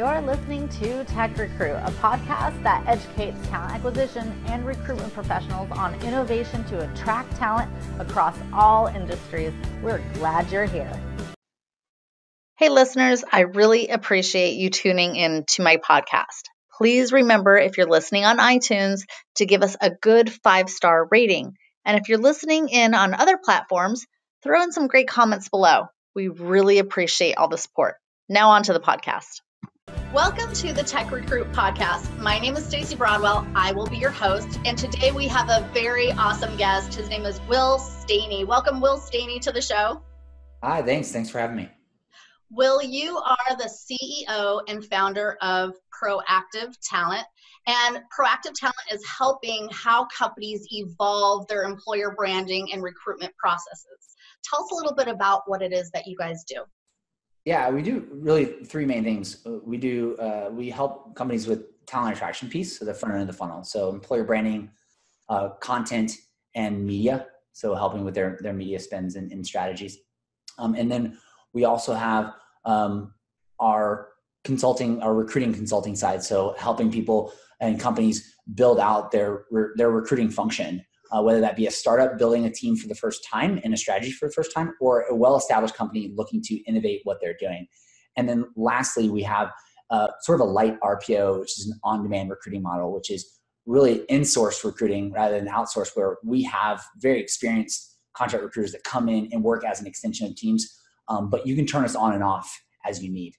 You're listening to Tech Recruit, a podcast that educates talent acquisition and recruitment professionals on innovation to attract talent across all industries. We're glad you're here. Hey, listeners, I really appreciate you tuning in to my podcast. Please remember if you're listening on iTunes to give us a good five star rating. And if you're listening in on other platforms, throw in some great comments below. We really appreciate all the support. Now, on to the podcast. Welcome to the Tech Recruit podcast. My name is Stacey Broadwell. I will be your host. And today we have a very awesome guest. His name is Will Staney. Welcome, Will Staney, to the show. Hi, thanks. Thanks for having me. Will, you are the CEO and founder of Proactive Talent. And Proactive Talent is helping how companies evolve their employer branding and recruitment processes. Tell us a little bit about what it is that you guys do. Yeah, we do really three main things. Uh, we do uh, we help companies with talent attraction piece, so the front end of the funnel. So employer branding, uh, content, and media. So helping with their their media spends and, and strategies. Um, and then we also have um, our consulting, our recruiting consulting side. So helping people and companies build out their their recruiting function, uh, whether that be a startup building a team for the first time and a strategy for the first time, or a well-established company looking to innovate what they're doing. And then lastly, we have uh, sort of a light RPO, which is an on-demand recruiting model, which is really in-source recruiting rather than outsource, where we have very experienced contract recruiters that come in and work as an extension of teams um, but you can turn us on and off as you need.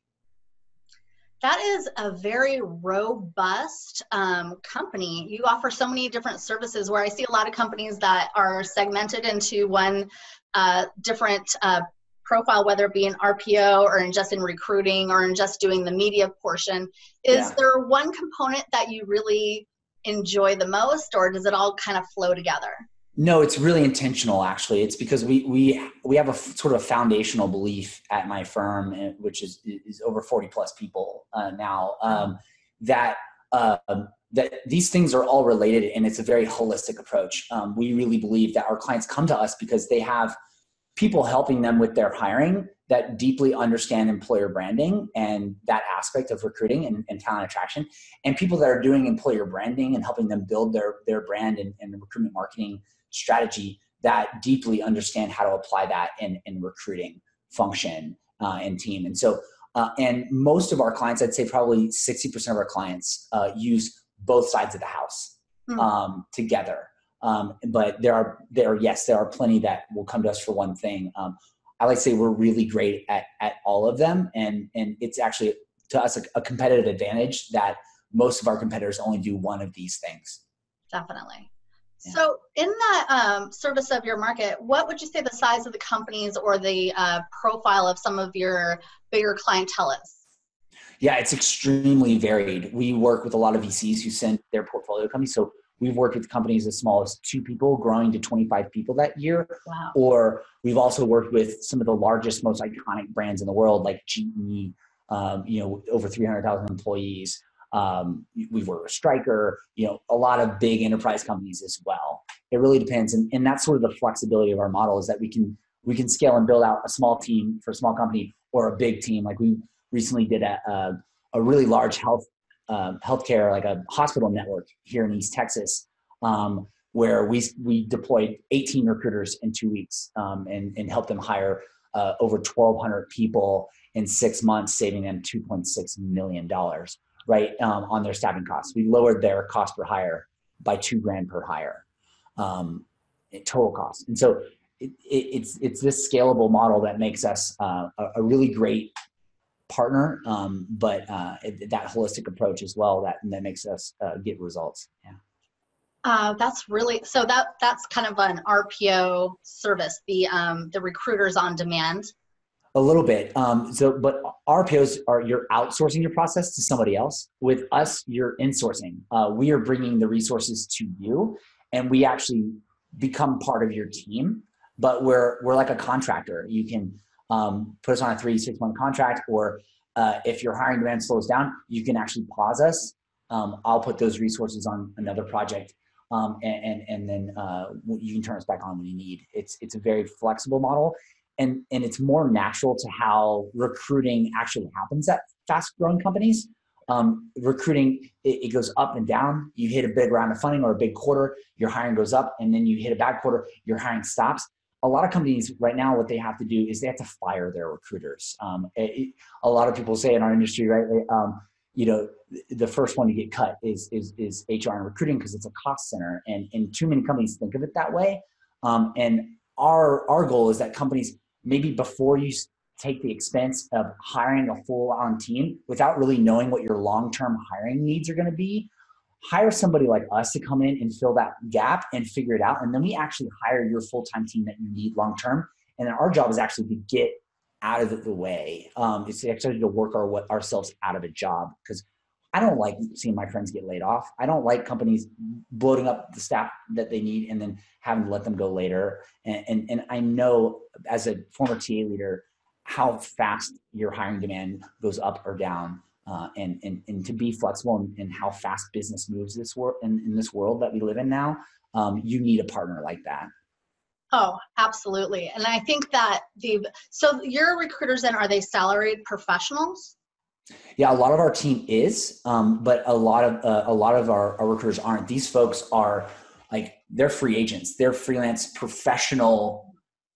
That is a very robust um, company. You offer so many different services where I see a lot of companies that are segmented into one uh, different uh, profile, whether it be in RPO or in just in recruiting or in just doing the media portion. Is yeah. there one component that you really enjoy the most, or does it all kind of flow together? No, it's really intentional. Actually, it's because we we we have a f- sort of foundational belief at my firm, eh, which is is over forty plus people uh, now. Um, that uh, that these things are all related, and it's a very holistic approach. Um, we really believe that our clients come to us because they have people helping them with their hiring that deeply understand employer branding and that aspect of recruiting and, and, talent attraction and people that are doing employer branding and helping them build their, their brand and, and recruitment marketing strategy that deeply understand how to apply that in, in recruiting function uh, and team. And so, uh, and most of our clients, I'd say probably 60% of our clients uh, use both sides of the house mm-hmm. um, together. Um, but there are, there are, yes, there are plenty that will come to us for one thing. Um, I like to say we're really great at, at all of them. And, and it's actually to us a, a competitive advantage that most of our competitors only do one of these things. Definitely. So, in that um, service of your market, what would you say the size of the companies or the uh, profile of some of your bigger clientele is? Yeah, it's extremely varied. We work with a lot of VCs who send their portfolio companies. So, we've worked with companies as small as two people growing to 25 people that year. Wow. Or we've also worked with some of the largest, most iconic brands in the world, like GE, um, you know, over 300,000 employees. Um, we've worked with Stryker, you know, a lot of big enterprise companies as well. It really depends, and, and that's sort of the flexibility of our model is that we can we can scale and build out a small team for a small company or a big team. Like we recently did a a, a really large health uh, healthcare like a hospital network here in East Texas. Um, where we we deployed 18 recruiters in two weeks um, and, and helped them hire uh, over 1,200 people in six months, saving them 2.6 million dollars right, um, on their staffing costs. We lowered their cost per hire by two grand per hire, um, total cost. And so it, it, it's it's this scalable model that makes us uh, a, a, really great partner, um, but uh, it, that holistic approach as well that that makes us uh, get results. Yeah. Uh, that's really so that that's kind of an RPO service, the um, the recruiters on demand a little bit. Um, so, but RPOs are you're outsourcing your process to somebody else. With us, you're insourcing. Uh, we are bringing the resources to you, and we actually become part of your team. But we're we're like a contractor. You can um, put us on a three six month contract, or uh, if your hiring demand slows down, you can actually pause us. Um, I'll put those resources on another project, um, and, and, and then uh, you can turn us back on when you need. It's it's a very flexible model, and and it's more natural to how recruiting actually happens at fast growing companies, um, recruiting it, it, goes up and down. You hit a big round of funding or a big quarter, your hiring goes up, and then you hit a bad quarter, your hiring stops. A lot of companies right now, what they have to do is they have to fire their recruiters. Um, it, a lot of people say in our industry, right? Um, you know, the first one to get cut is is, is HR and recruiting because it's a cost center, and and too many companies think of it that way. Um, and our our goal is that companies maybe before you take the expense of hiring a full on team without really knowing what your long term hiring needs are going to be, hire somebody like us to come in and fill that gap and figure it out. And then we actually hire your full time team that you need long term. And then our job is actually to get out of the way. Um, it's actually to work our, ourselves out of a job because I don't like seeing my friends get laid off. I don't like companies bloating up the staff that they need and then having to let them go later. And, and, and I know as a former TA leader, how fast your hiring demand goes up or down. Uh, and, and, and to be flexible in, in how fast business moves this world in, in this world that we live in now, um, you need a partner like that. Oh, absolutely. And I think that the so your recruiters then are they salaried professionals? Yeah, a lot of our team is, um, but a lot of uh, a lot of our, our recruiters aren't. These folks are like they're free agents. They're freelance professional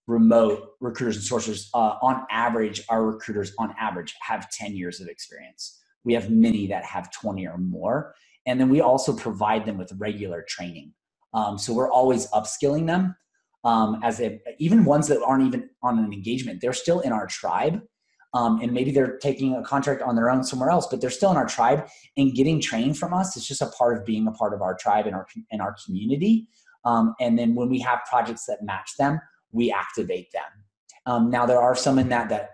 remote recruiters and sourcers. Uh, on average, our recruiters on average have 10 years of experience. We have many that have 20 or more. And then we also provide them with regular training. Um, so we're always upskilling them um, as they, even ones that aren't even on an engagement, they're still in our tribe. Um, and maybe they're taking a contract on their own somewhere else, but they're still in our tribe and getting trained from us. It's just a part of being a part of our tribe and our in our community. Um, and then when we have projects that match them, we activate them. Um, now there are some in that that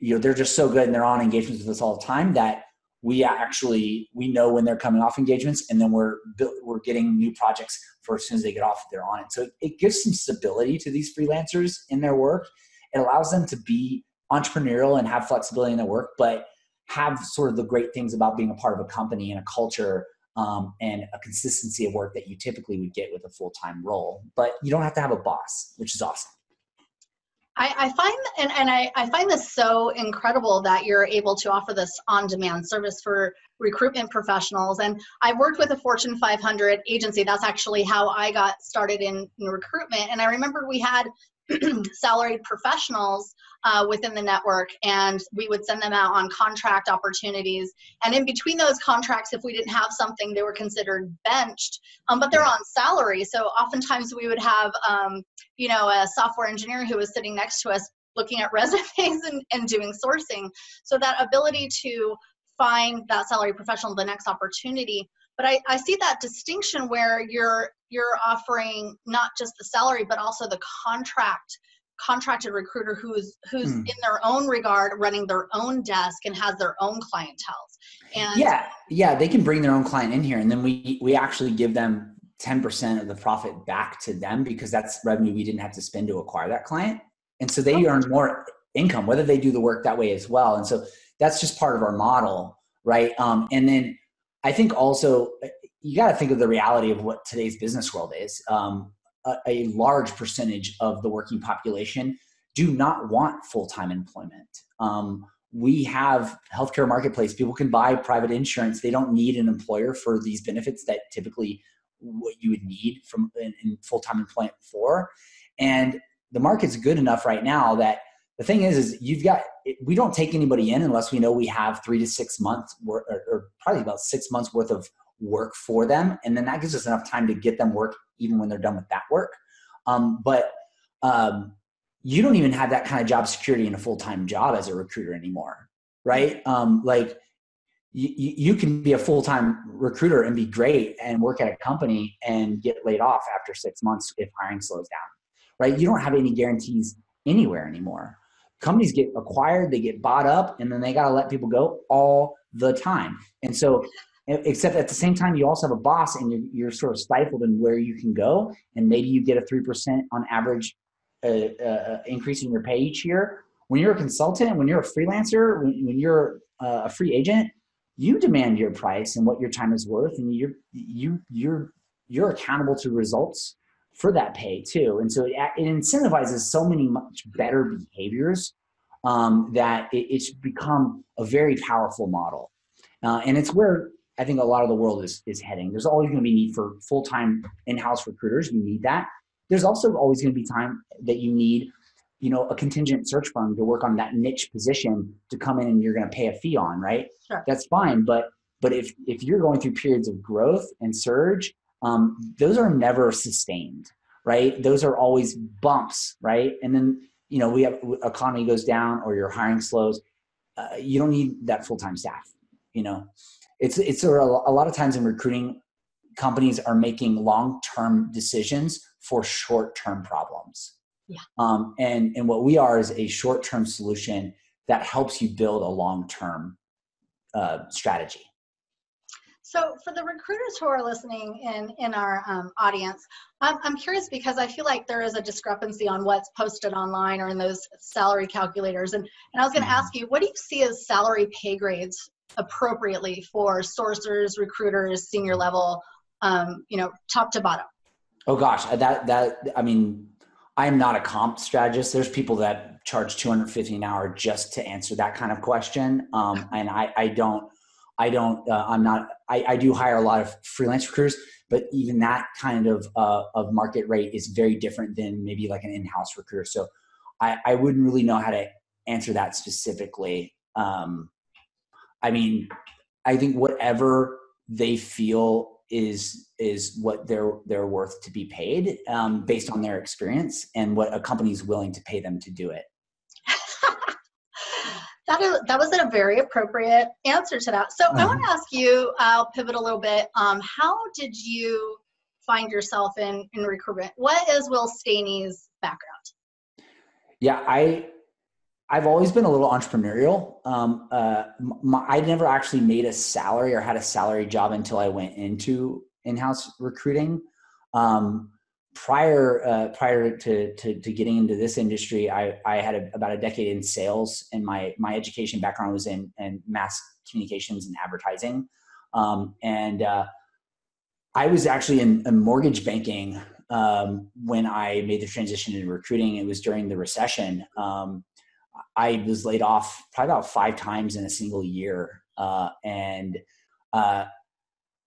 you know they're just so good and they're on engagements with us all the time that we actually we know when they're coming off engagements and then we're we're getting new projects for as soon as they get off they're on it so it gives some stability to these freelancers in their work it allows them to be entrepreneurial and have flexibility in their work but have sort of the great things about being a part of a company and a culture um, and a consistency of work that you typically would get with a full-time role but you don't have to have a boss which is awesome I, I find and, and I, I find this so incredible that you're able to offer this on-demand service for recruitment professionals. And I've worked with a Fortune 500 agency. That's actually how I got started in, in recruitment. And I remember we had salaried professionals uh, within the network and we would send them out on contract opportunities. And in between those contracts if we didn't have something they were considered benched um, but they're on salary. So oftentimes we would have um, you know a software engineer who was sitting next to us looking at resumes and, and doing sourcing. So that ability to find that salary professional the next opportunity. But I, I see that distinction where you're you're offering not just the salary but also the contract contracted recruiter who's who's mm. in their own regard running their own desk and has their own clientele. And yeah yeah they can bring their own client in here and then we we actually give them 10% of the profit back to them because that's revenue we didn't have to spend to acquire that client. And so they okay. earn more income whether they do the work that way as well. And so that's just part of our model right? Um, and then i think also you got to think of the reality of what today's business world is. Um, a, a large percentage of the working population do not want full-time employment. Um, we have healthcare marketplace. People can buy private insurance. They don't need an employer for these benefits that typically what you would need from in, in full-time employment for. And the market's good enough right now that the thing is, is you've got we don't take anybody in unless we know we have three to six months or, or probably about six months worth of work for them, and then that gives us enough time to get them work even when they're done with that work. Um, but um, you don't even have that kind of job security in a full time job as a recruiter anymore, right? Um, like you, you can be a full time recruiter and be great and work at a company and get laid off after six months if hiring slows down, right? You don't have any guarantees anywhere anymore. Companies get acquired, they get bought up, and then they got to let people go all the time. And so except at the same time you also have a boss and you're, you're sort of stifled in where you can go. And maybe you get a 3% on average uh, uh, increase in your pay each year. When you're a consultant when you're a freelancer when, when you're uh, a free agent you demand your price and what your time is worth and you're you you're you're accountable to results for that pay too. And so it, it incentivizes so many much better behaviors um, that it, it's become a very powerful model. Uh, and it's where I think a lot of the world is, is heading. There's always going to be need for full time in house recruiters. You need that. There's also always going to be time that you need, you know, a contingent search firm to work on that niche position to come in and you're going to pay a fee on, right? Sure. That's fine. But but if if you're going through periods of growth and surge, um, those are never sustained, right? Those are always bumps, right? And then you know we have economy goes down or your hiring slows. Uh, you don't need that full time staff. You know, it's it's a, a lot of times in recruiting, companies are making long term decisions for short term problems. Yeah. Um, and and what we are is a short term solution that helps you build a long term uh, strategy. So, for the recruiters who are listening in in our um, audience, I'm, I'm curious because I feel like there is a discrepancy on what's posted online or in those salary calculators. And, and I was going to Mhm. ask you, what do you see as salary pay grades appropriately for sourcers, recruiters, senior level, um, you know, top to bottom? Oh gosh, that that I mean, I'm not a comp strategist. There's people that charge 250 an hour just to answer that kind of question, um, and I I don't I don't uh, I'm not I, I do hire a lot of freelance recruiters, but even that kind of uh, of market rate is very different than maybe like an in-house recruiter. So I I wouldn't really know how to answer that specifically. Um, I mean, I think whatever they feel is is what they're they're worth to be paid um, based on their experience and what a company is willing to pay them to do it. that is that was a very appropriate answer to that. So I want to ask you. I'll pivot a little bit. Um, how did you find yourself in in recruitment? What is Will Staney's background? Yeah, I I've always been a little entrepreneurial. Um, uh, my, I never actually made a salary or had a salary job until I went into in-house recruiting. Um, prior uh, prior to, to, to getting into this industry, I I had a, about a decade in sales, and my my education background was in mass communications and advertising, um, and uh, I was actually in, in mortgage banking um, when I made the transition into recruiting. It was during the recession. I was laid off probably about five times in a single year, uh, and uh,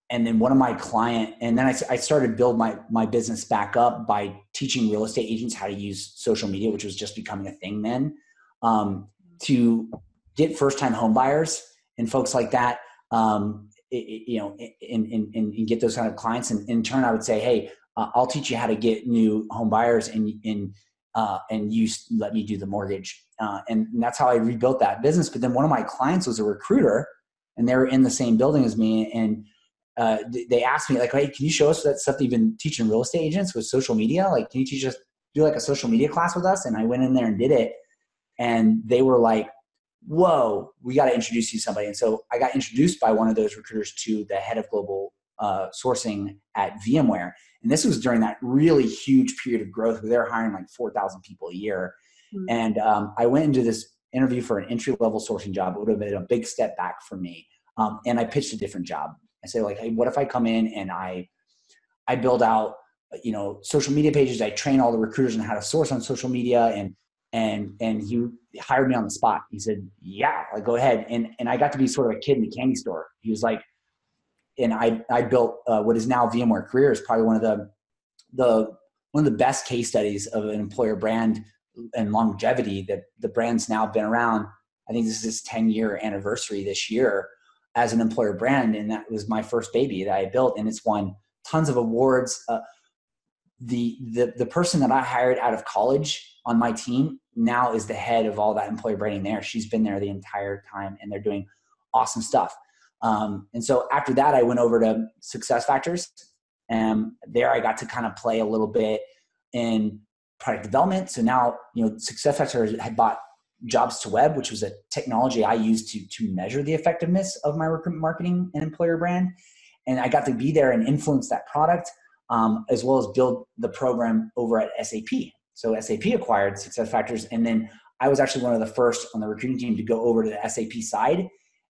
and then one of my client, and then I, I started to build my my business back up by teaching real estate agents how to use social media, which was just becoming a thing then, um, to get first time home buyers and folks like that. Um, it, you know, and, and, and get those kind of clients. And in turn, I would say, hey, uh, I'll teach you how to get new home buyers, and and uh, and you let me do the mortgage. Uh, and, that's how I rebuilt that business. But then one of my clients was a recruiter, and they were in the same building as me, and uh, they asked me like, "Hey, can you show us that stuff that you've been teaching real estate agents with social media? Like, can you teach us do like a social media class with us?" And I went in there and did it, and they were like, "Whoa, we got to introduce you to somebody." And so I got introduced by one of those recruiters to the head of global uh, sourcing at VMware, and this was during that really huge period of growth where they're hiring like four thousand people a year. Mm-hmm. And um, I went into this interview for an entry level sourcing job. It would have been a big step back for me, um, and I pitched a different job. I say like, hey, what if I come in and I I build out you know social media pages. I train all the recruiters on how to source on social media, and and and he hired me on the spot. He said, yeah, like go ahead. And and I got to be sort of a kid in the candy store. He was like, and I I built uh, what is now VMware Careers, probably one of the the one of the best case studies of an employer brand and longevity that the brand's now been around. I think this is its 10 year anniversary this year as an employer brand. And that was my first baby that I built and it's won tons of awards. Uh, the, the, the person that I hired out of college on my team now is the head of all that employer branding there. She's been there the entire time and they're doing awesome stuff. Um, and so after that, I went over to Success Factors and there I got to kind of play a little bit in product development. So now, you know, SuccessFactors had bought Jobs to Web, which was a technology I used to to measure the effectiveness of my recruitment marketing and employer brand. And I got to be there and influence that product, um, as well as build the program over at SAP. So SAP acquired SuccessFactors, and then I was actually one of the first on the recruiting team to go over to the SAP side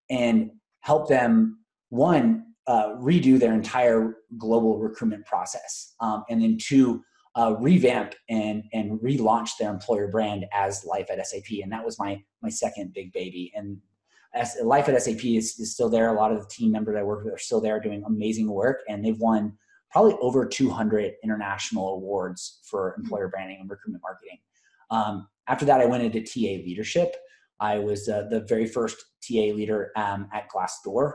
and help them one uh, redo their entire global recruitment process, um, and then two uh, revamp and and relaunch their employer brand as Life at SAP, and that was my my second big baby. And as Life at SAP is, is still there. A lot of the team members I work with are still there doing amazing work, and they've won probably over 200 international awards for employer branding and recruitment marketing. Um, after that, I went into TA leadership. I was uh, the very first TA leader um, at Glassdoor,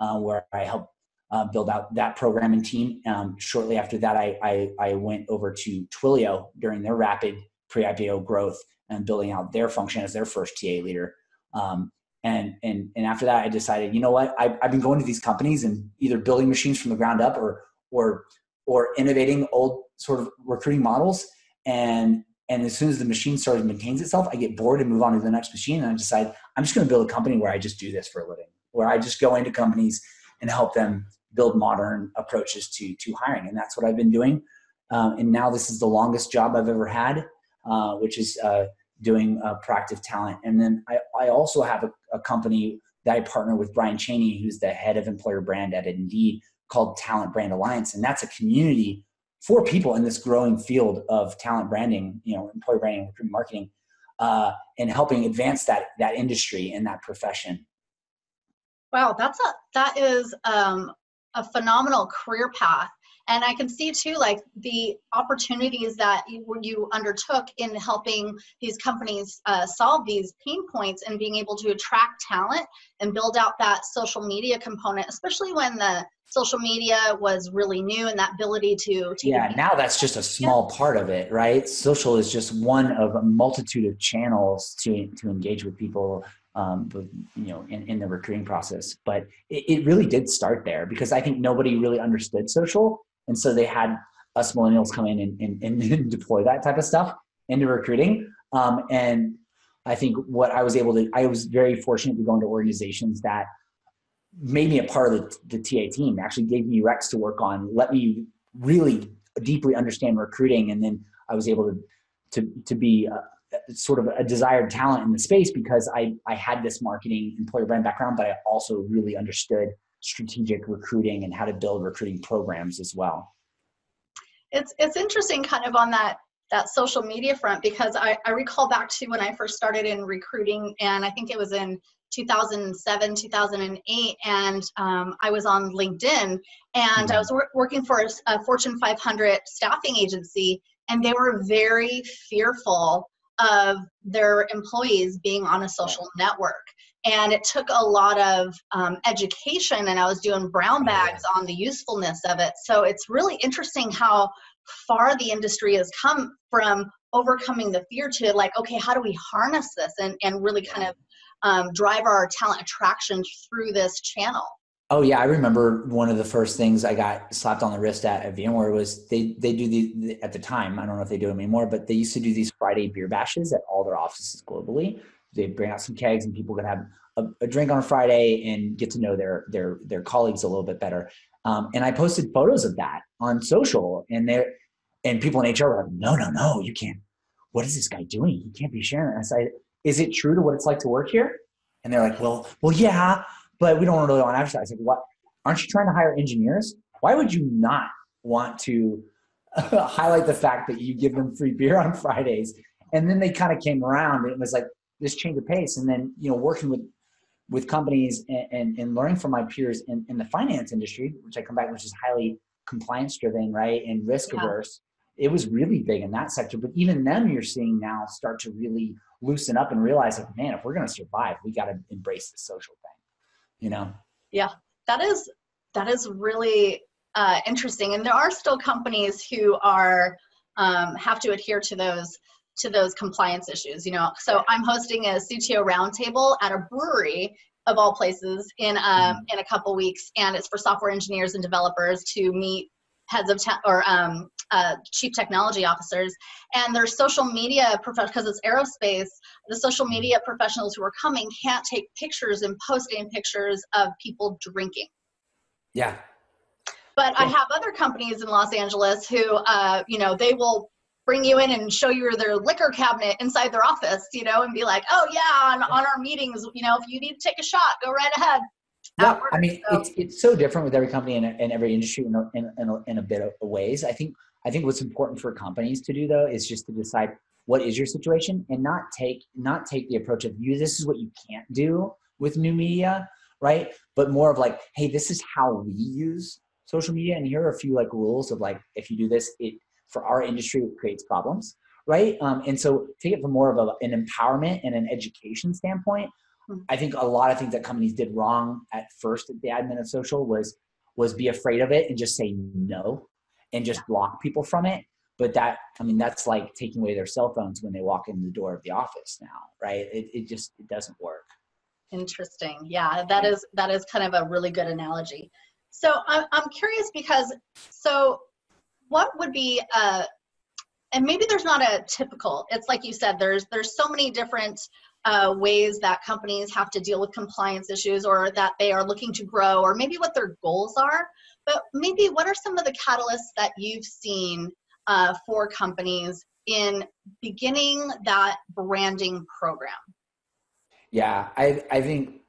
uh, where I helped uh, build out that program and team. Um, shortly after that, I, I, I, went over to Twilio during their rapid pre-IPO growth and building out their function as their first TA leader. Um, and, and, and after that, I decided, you know what, I, I've been going to these companies and either building machines from the ground up or, or, or innovating old sort of recruiting models. And, and as soon as the machine sort of maintains itself, I get bored and move on to the next machine. And I decide I'm just going to build a company where I just do this for a living, where I just go into companies and help them build modern approaches to to hiring, and that's what I've been doing. Um, and now this is the longest job I've ever had, uh, which is uh, doing uh, proactive talent. And then I, I also have a, a, company that I partner with Bryan Chaney, who's the head of employer brand at Indeed, called Talent Brand Alliance, and that's a community for people in this growing field of talent branding, you know, employer branding, recruitment marketing, uh, and helping advance that that industry and that profession. Wow, that's a that is um, a phenomenal career path and i can see too like the opportunities that you, you undertook in helping these companies uh, solve these pain points and being able to attract talent and build out that social media component especially when the social media was really new and that ability to, to yeah now that's just a small yeah. part of it right social is just one of a multitude of channels to to engage with people um, you know, in, in the recruiting process. But it, it really did start there because I think nobody really understood social. And so they had us millennials come in and, and, and deploy that type of stuff into recruiting. Um, and I think what I was able to, I was very fortunate to go into organizations that made me a part of the, the TA team, actually gave me recs to work on, let me really deeply understand recruiting. And then I was able to, to, to be sort of a desired talent in the space because I, I had this marketing employer brand background, but I also really understood strategic recruiting and how to build recruiting programs as well. It's, it's interesting kind of on that that social media front because I, I recall back to when I first started in recruiting and I think it was in 2007 2008 and um, i was on linkedin and mm-hmm. i was wor- working for a, a, fortune 500 staffing agency and they were very fearful of their employees being on a social network. And it took a lot of um, education, and I was doing brown bags on the usefulness of it. So it's really interesting how far the industry has come from overcoming the fear to like, okay, how do we harness this and, and really kind of um, drive our talent attraction through this channel? Oh yeah, I remember one of the first things I got slapped on the wrist at at VMware was they they do the at the time I don't know if they do them anymore, but they used to do these Friday beer bashes at all their offices globally. They bring out some kegs and people can have a, a, drink on a Friday and get to know their their their colleagues a little bit better. Um, and I posted photos of that on social, and they and people in HR were like, "No, no, no, you can't. What is this guy doing? He can't be sharing." I said, "Is it true to what it's like to work here?" And they're like, "Well, well, yeah." but we don't really want to advertising. What aren't you trying to hire engineers? Why would you not want to highlight the fact that you give them free beer on Fridays? And then they kind of came around and it was like this change of pace. And then, you know, working with with companies and, and, and learning from my peers in, in the finance industry, which I come back, which is highly compliance driven, right? And risk yeah. averse. It was really big in that sector. But even them you're seeing now start to really loosen up and realize like, man, if we're gonna survive, we gotta embrace the social thing you know yeah that is that is really uh, interesting and there are still companies who are um, have to adhere to those to those compliance issues you know? So i'm hosting a cto roundtable at a brewery of all places in um, mm-hmm. in a couple weeks and it's for software engineers and developers to meet heads of te- or um, uh, chief technology officers and their social media professionals because it's aerospace the social media professionals who are coming can't take pictures and posting pictures of people drinking. Yeah. But yeah. i have other companies in los angeles who uh, you know they will bring you in and show you their liquor cabinet inside their office you know and be like oh yeah on, on our meetings you know if you need to take a shot go right ahead yeah, I mean, so. it's it's so different with every company and, and every industry in a, in, in, a, in a bit of ways. I think I think what's important for companies to do though is just to decide what is your situation and not take not take the approach of you this is what you can't do with new media right but more of like hey this is how we use social media and here are a few like rules of like if you do this it for our industry it creates problems right? Um, and so take it from more of a, an empowerment and an education standpoint hmm. i think a lot of things that companies did wrong at first at the admin of social was was be afraid of it and just say no and just block people from it. But that i mean that's like taking away their cell phones when they walk in the door of the office now right? It, it just it doesn't work. Interesting. Yeah that is that is kind of a really good analogy. So i'm, I'm curious because so what would be a and maybe there's not a typical it's like you said there's there's so many different uh, ways that companies have to deal with compliance issues or that they are looking to grow or maybe what their goals are but maybe what are some of the catalysts that you've seen uh, for companies in beginning that branding program? Yeah, I, I think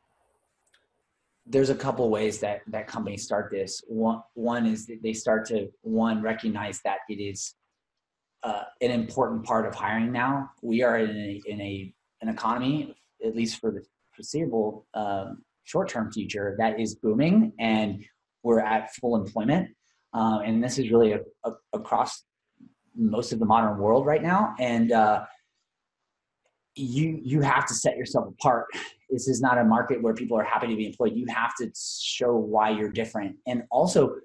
there's a couple ways that that companies start this. One one is that they start to one recognize that it is uh, an important part of hiring now. We are in a, in a an economy, at least for the foreseeable um, short term future, that is booming, and we're at full employment. Um, and this is really a, a, across most of the modern world right now. And uh, you you have to set yourself apart. This is not a market where people are happy to be employed. You have to show why you're different. And also,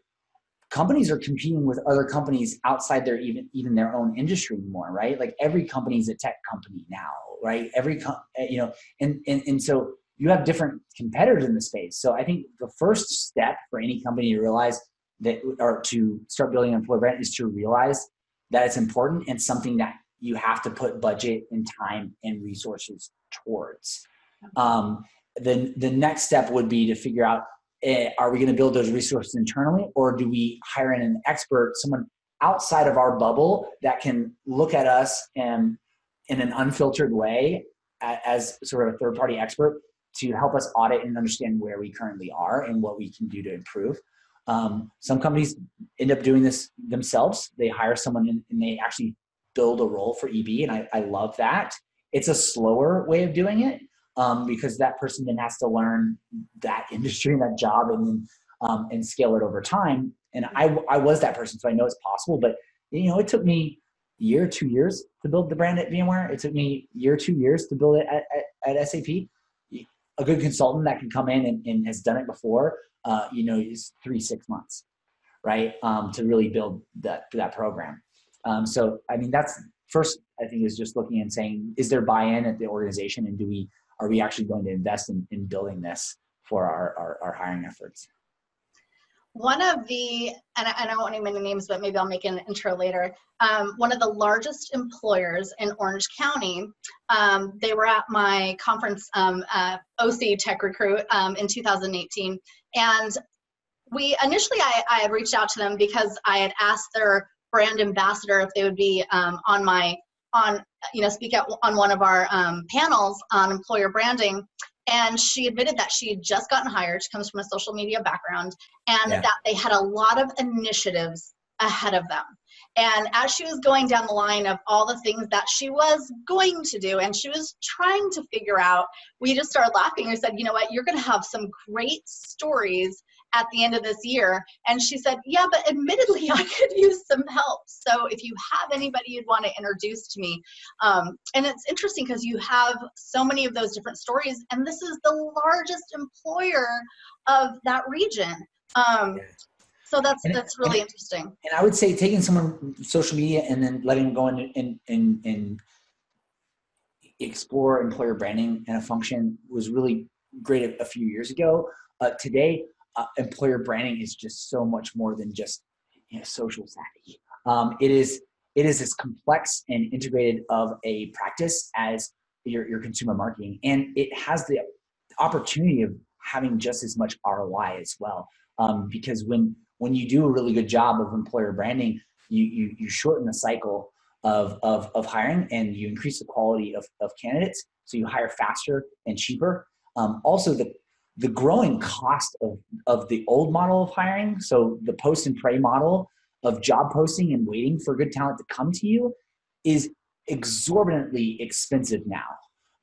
companies are competing with other companies outside their even even their own industry more, right? Like every company is a tech company now, right? Every eh, you know, and and and so you have different competitors in the space. So I think the first step for any company to realize that or to start building an employer brand is to realize that it's important and something that you have to put budget and time and resources towards. Um, the, the next step would be to figure out eh, are we going to build those resources internally or do we hire in an expert, someone outside of our bubble that can look at us and in an unfiltered way as sort of a third party expert to help us audit and understand where we currently are and what we can do to improve. Um, some companies end up doing this themselves. They hire someone and, and they actually build a role for EB, and I, I, love that. It's a slower way of doing it um, because that person then has to learn that industry and that job and um, and scale it over time. And I, I was that person, so I know it's possible. But you know, it took me a year, two years to build the brand at VMware. It took me year, two years to build it at, at, at SAP a good consultant that can come in and, and has done it before, uh, you know, is three, six months, right? Um, to really build that, that program. Um, so, I mean, that's first, I think is just looking and saying, is there buy-in at the organization and do we, are we actually going to invest in, in building this for our, our, our hiring efforts? one of the, and I, don't want to name any names, but maybe I'll make an intro later. Um, one of the largest employers in Orange County, um, they were at my conference, um, uh, OC Tech Recruit um, in 2018. And we initially, I, I had reached out to them because I had asked their brand ambassador if they would be um, on my, on, you know, speak at, on one of our um, panels on employer branding and she admitted that she had just gotten hired. She comes from a social media background, and yeah. that they had a lot of initiatives ahead of them. And as she was going down the line of all the things that she was going to do, and she was trying to figure out, we just started laughing. We said, you know what, you're going to have some great stories at the end of this year. And she said, Yeah, but admittedly, I could use some help. So if you have anybody you'd want to introduce to me, um, and it's interesting because you have so many of those different stories, and this is the largest employer of that region. Um, so that's and that's really and, interesting. And I would say taking someone social media and then letting them go in and and and explore employer branding and a function was really great a, a few years ago. Uh, today, uh, employer branding is just so much more than just you know, social savvy. Um, it is it is as complex and integrated of a practice as your, your consumer marketing, and it has the opportunity of having just as much ROI as well. Um, because when when you do a really good job of employer branding, you you, you shorten the cycle of, of, of hiring and you increase the quality of, of candidates. So you hire faster and cheaper. Um, also, the the growing cost of, of the old model of hiring, so the post and pray model, of job posting and waiting for good talent to come to you is exorbitantly expensive now.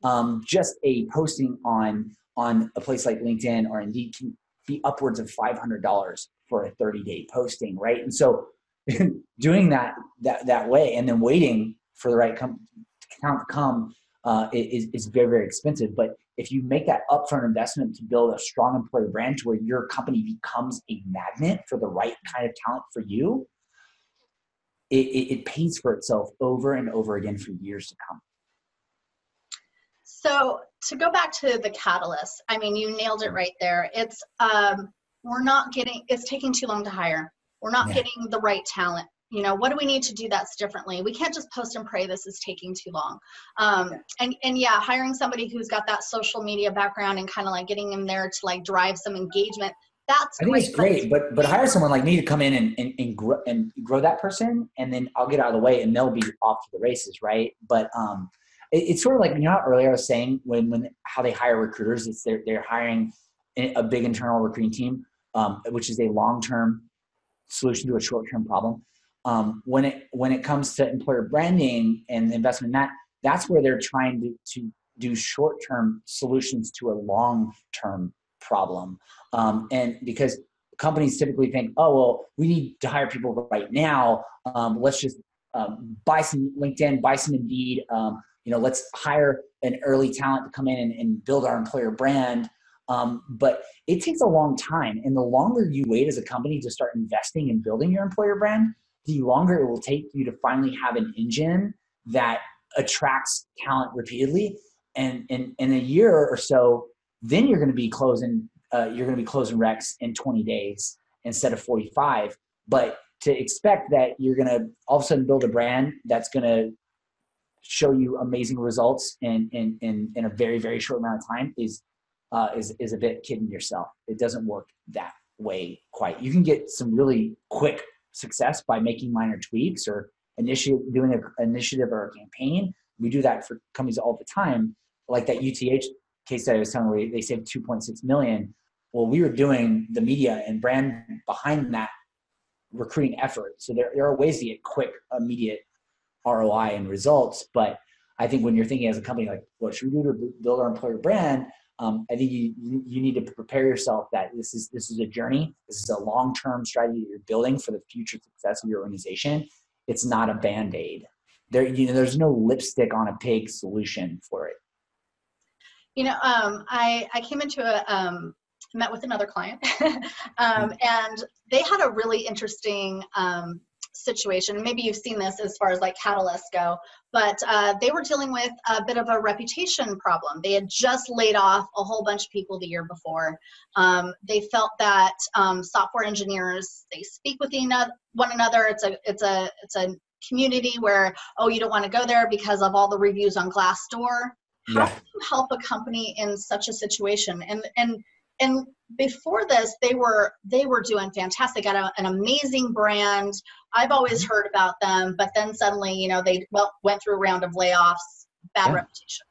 Um, just a posting on on a place like LinkedIn or Indeed can be upwards of five hundred dollars for a thirty day posting, right? And so doing that that that way and then waiting for the right com- talent to come uh, is, is very very expensive. But if you make that upfront investment to build a strong employer brand to where your company becomes a magnet for the right kind of talent for you, it, it, it pays for itself over and over again for years to come. So to go back to the catalyst, I mean, you nailed it right there. It's um, we're not getting. It's taking too long to hire. We're not yeah. getting the right talent you know what do we need to do that's differently? We can't just post and pray this is taking too long. Um, and and yeah hiring somebody who's got that social media background and kind of like getting them there to like drive some engagement that's I think it's great, but but hire someone like me to come in and and, and, grow, and grow that person, and then I'll get out of the way, and they'll be off to the races, right? But um, it, it's sort of like you know earlier I was saying when when how they hire recruiters, it's they're they're hiring a big internal recruiting team, um, which is a long term solution to a short term problem um, when it when it comes to employer branding and investment in that that's where they're trying to, to do short-term solutions to a long-term problem. Um, and because companies typically think oh well we need to hire people right now. Um, let's just um, buy some linkedin buy some indeed. Um, you know let's hire an early talent to come in and, and build our employer brand. Um, but it takes a long time. And the longer you wait as a company to start investing in building your employer brand the longer it will take you to finally have an engine that attracts talent repeatedly. And in, in a year or so, then you're going to be closing, uh, you're going to be closing recs in 20 days instead of 45. But to expect that you're going to all of a sudden build a brand that's going to show you amazing results in, in, in, in a very, very short amount of time is, uh, is, is a bit kidding yourself. It doesn't work that way quite. You can get some really quick success by making minor tweaks or initiate doing an initiative or a campaign. We do that for companies all the time. Like that UTH case that I was telling you, they saved 2.6 million. Well, we were doing the media and brand behind that recruiting effort. So there, there are ways to get quick, immediate ROI and results. But I think when you're thinking as a company, like, what should we do to build our employer brand? Um, I think you you need to prepare yourself that this is this is a journey. This is a long term strategy that you're building for the future success of your organization. It's not a band aid. There, you know, there's no lipstick on a pig solution for it. You know, um, I I came into a um, met with another client, um, and they had a really interesting um, situation. Maybe you've seen this as far as like catalysts go, but uh, they were dealing with a bit of a reputation problem. They had just laid off a whole bunch of people the year before. Um, they felt that um, software engineers they speak with one another. It's a it's a it's a community where oh you don't want to go there because of all the reviews on Glassdoor. How yeah. do you help a company in such a situation? And and and before this they were they were doing fantastic got a, an amazing brand. I've always heard about them but then suddenly you know they well, went through a round of layoffs bad yeah. reputation.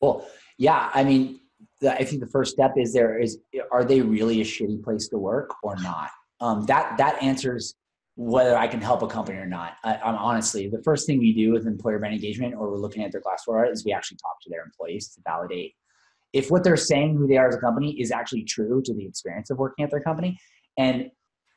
Well yeah i mean i think the first step is there is are they really a shitty place to work or not? Um, that that answers whether i can help a company or not. I, i'm honestly the first thing we do with employer brand engagement or we're looking at their glassdoor is we actually talk to their employees to validate if what they're saying who they are as a company is actually true to the experience of working at their company. And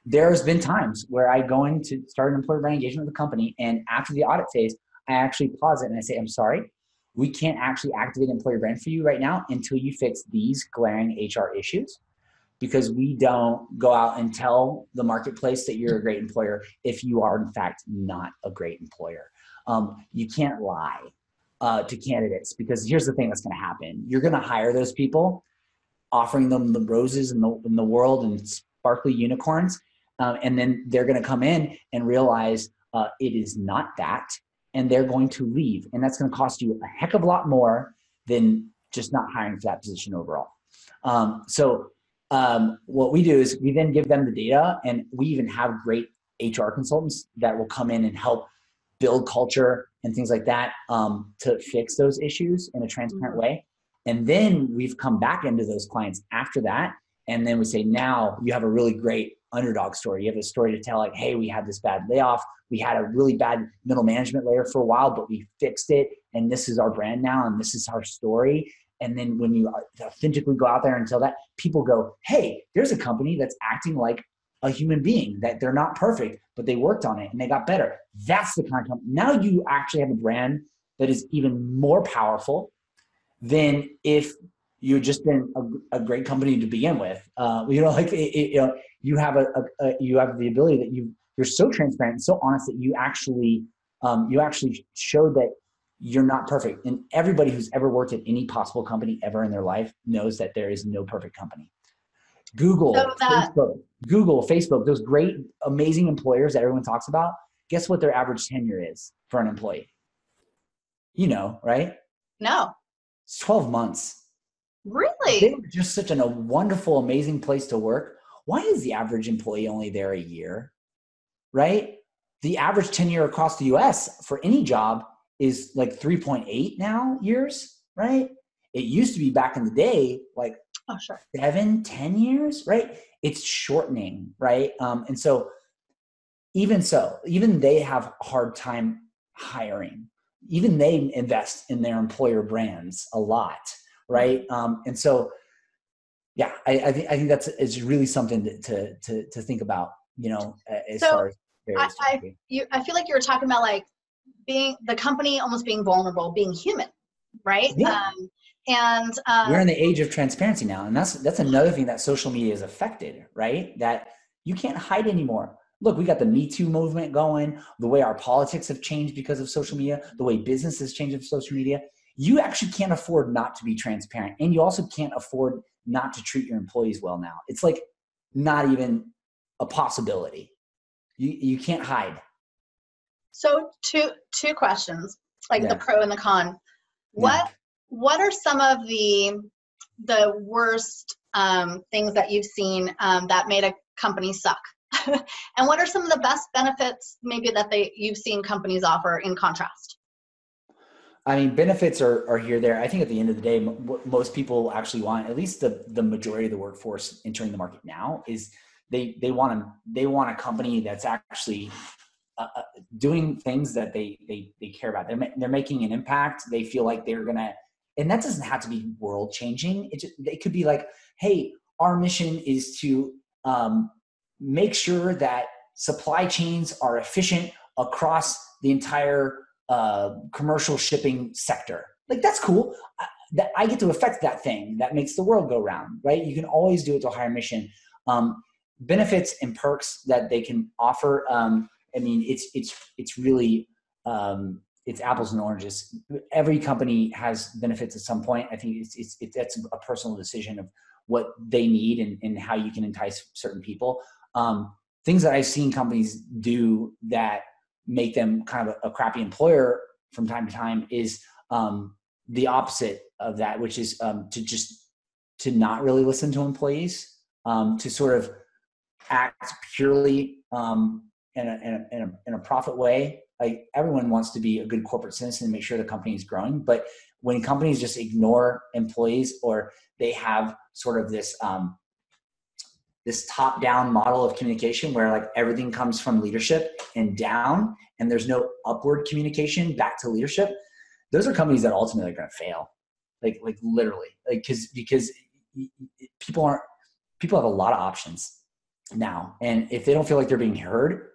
there's been times where I go in to start an employer brand engagement with a company, and after the audit phase, I actually pause it and I say, I'm sorry, we can't actually activate employer brand for you right now until you fix these glaring HR issues because we don't go out and tell the marketplace that you're a great employer if you are in fact not a great employer. Um, you can't lie uh, to candidates because here's the thing that's going to happen. You're going to hire those people offering them the roses in the, in the world and sparkly unicorns um, and then they're going to come in and realize uh, it is not that and they're going to leave. And that's going to cost you a heck of a lot more than just not hiring for that position overall. Um, so um, what we do is we then give them the data and we even have great hr consultants that will come in and help build culture and things like that um, to fix those issues in a transparent mm-hmm. way. And then we've come back into those clients after that. And then we say, now you have a really great underdog story. You have a story to tell, like, hey, we had this bad layoff. We had a really bad middle management layer for a while, but we fixed it. And this is our brand now, and this is our story. And then when you authentically go out there and tell that, people go, hey, there's a company that's acting like a human being, that they're not perfect, but they worked on it and they got better. That's the kind of. Now you actually have a brand that is even more powerful than if you've just been a, a, great company to begin with. Uh, you know, like it, it, you know, you have a, a, you have the ability that you you're so transparent and so honest that you actually um, you actually show that you're not perfect. And everybody who's ever worked at any possible company ever in their life knows that there is no perfect company. Google, so that, Facebook, Google, Facebook, those great, amazing employers that everyone talks about. Guess what their average tenure is for an employee? You know, right? No. It's 12 months. Really? They were just such an, a wonderful, amazing place to work. Why is the average employee only there a year? Right? The average tenure across the US for any job is like 3.8 now years, right? It used to be back in the day like oh, sure. seven, 10 years, right? It's shortening, right? Um, and so even so, even they have a hard time hiring. Even they invest in their employer brands a lot, right? Um, and so, yeah, I, I think I think that's is really something to, to to to think about. You know, as so far as I, I, you, I feel like you were talking about like being the company almost being vulnerable, being human, right? Yeah. Um, and um, we're in the age of transparency now, and that's that's another thing that social media has affected, right? That you can't hide anymore. Look, we got the Me Too movement going. The way our politics have changed because of social media, the way business has changed with social media. You actually can't afford not to be transparent, and you also can't afford not to treat your employees well now. It's like not even a possibility. You you can't hide. So two two questions, like yeah. the pro and the con. What. What are some of the the worst um, things that you've seen um, that made a company suck? and what are some of the best benefits maybe that they you've seen companies offer in contrast? I mean, benefits are, are here there. I think at the end of the day, m- most people actually want, at least the, the majority of the workforce entering the market now is they, they want to, they want a company that's actually uh, uh, doing things that they they they care about. They're they're making an impact. They feel like they're gonna, and that doesn't have to be world changing. It it could be like, hey, our mission is to um, make sure that supply chains are efficient across the entire uh, commercial shipping sector. Like that's cool. I, that I get to affect that thing that makes the world go round, right? You can always do it to a higher mission. Um, benefits and perks that they can offer. Um, I mean, it's it's it's really um, it's apples and oranges. Every company has benefits at some point. I think it's it's, it's that's a personal decision of what they need and, and how you can entice certain people. Um, things that I've seen companies do that make them kind of a, a crappy employer from time to time is um, the opposite of that, which is um, to just to not really listen to employees, um, to sort of act purely um, in a, in a, in a, in a profit way. Like everyone wants to be a good corporate citizen and make sure the company is growing. But when companies just ignore employees or they have sort of this um, this top down model of communication where like everything comes from leadership and down and there's no upward communication back to leadership those are companies that ultimately are going to fail. Like like literally. Like because because people aren't people have a lot of options now. And if they don't feel like they're being heard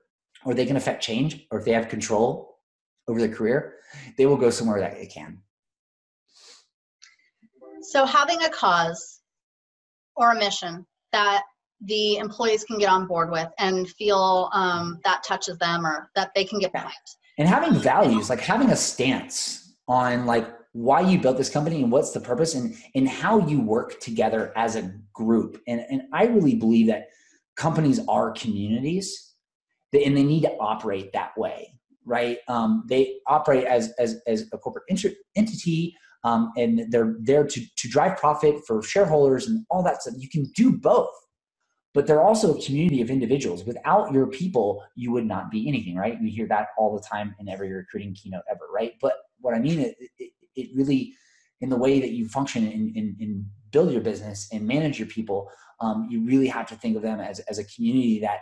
or they can affect change, or if they have control over their career, they will go somewhere that they can. So, having a cause or a mission that the employees can get on board with and feel um, that touches them or that they can get behind. And having values, like having a stance on like why you built this company and what's the purpose and and how you work together as a group. And and I really believe that companies are communities and they need to operate that way, right? Um, they operate as, as, as a corporate entity um, and they're there to, to drive profit for shareholders and all that stuff. You can do both, but they're also a community of individuals. Without your people, you would not be anything, right? We hear that all the time in every recruiting keynote ever, right? But what I mean, it, it, it really, in the way that you function and, and, and build your business and manage your people, um, you really have to think of them as, as a community that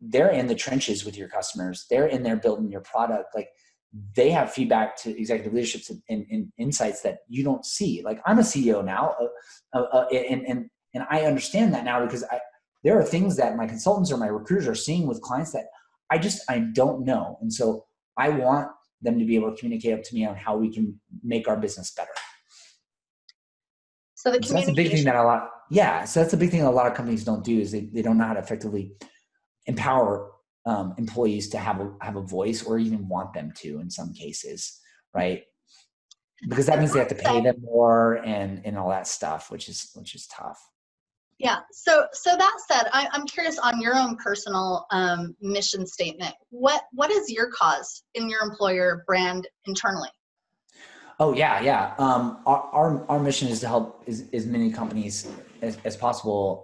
they're in the trenches with your customers. They're in there building your product. Like they have feedback to executive leaderships and, and, insights that you don't see. Like I'm a CEO now, uh, uh, uh, and and and I understand that now because I there are things that my consultants or my recruiters are seeing with clients that I just I don't know, and so I want them to be able to communicate up to me on how we can make our business better. So the so that's a big thing that a lot yeah so that's a big thing that a lot of companies don't do is they, they don't know how to effectively empower um, employees to have a have a voice or even want them to in some cases right? Because that means they have to pay them more and and all that stuff which is which is tough. Yeah. So so that said I, i'm curious on your own personal um, mission statement. What what is your cause in your employer brand internally? Oh yeah yeah. Um, our, our, our mission is to help as, as many companies as, as possible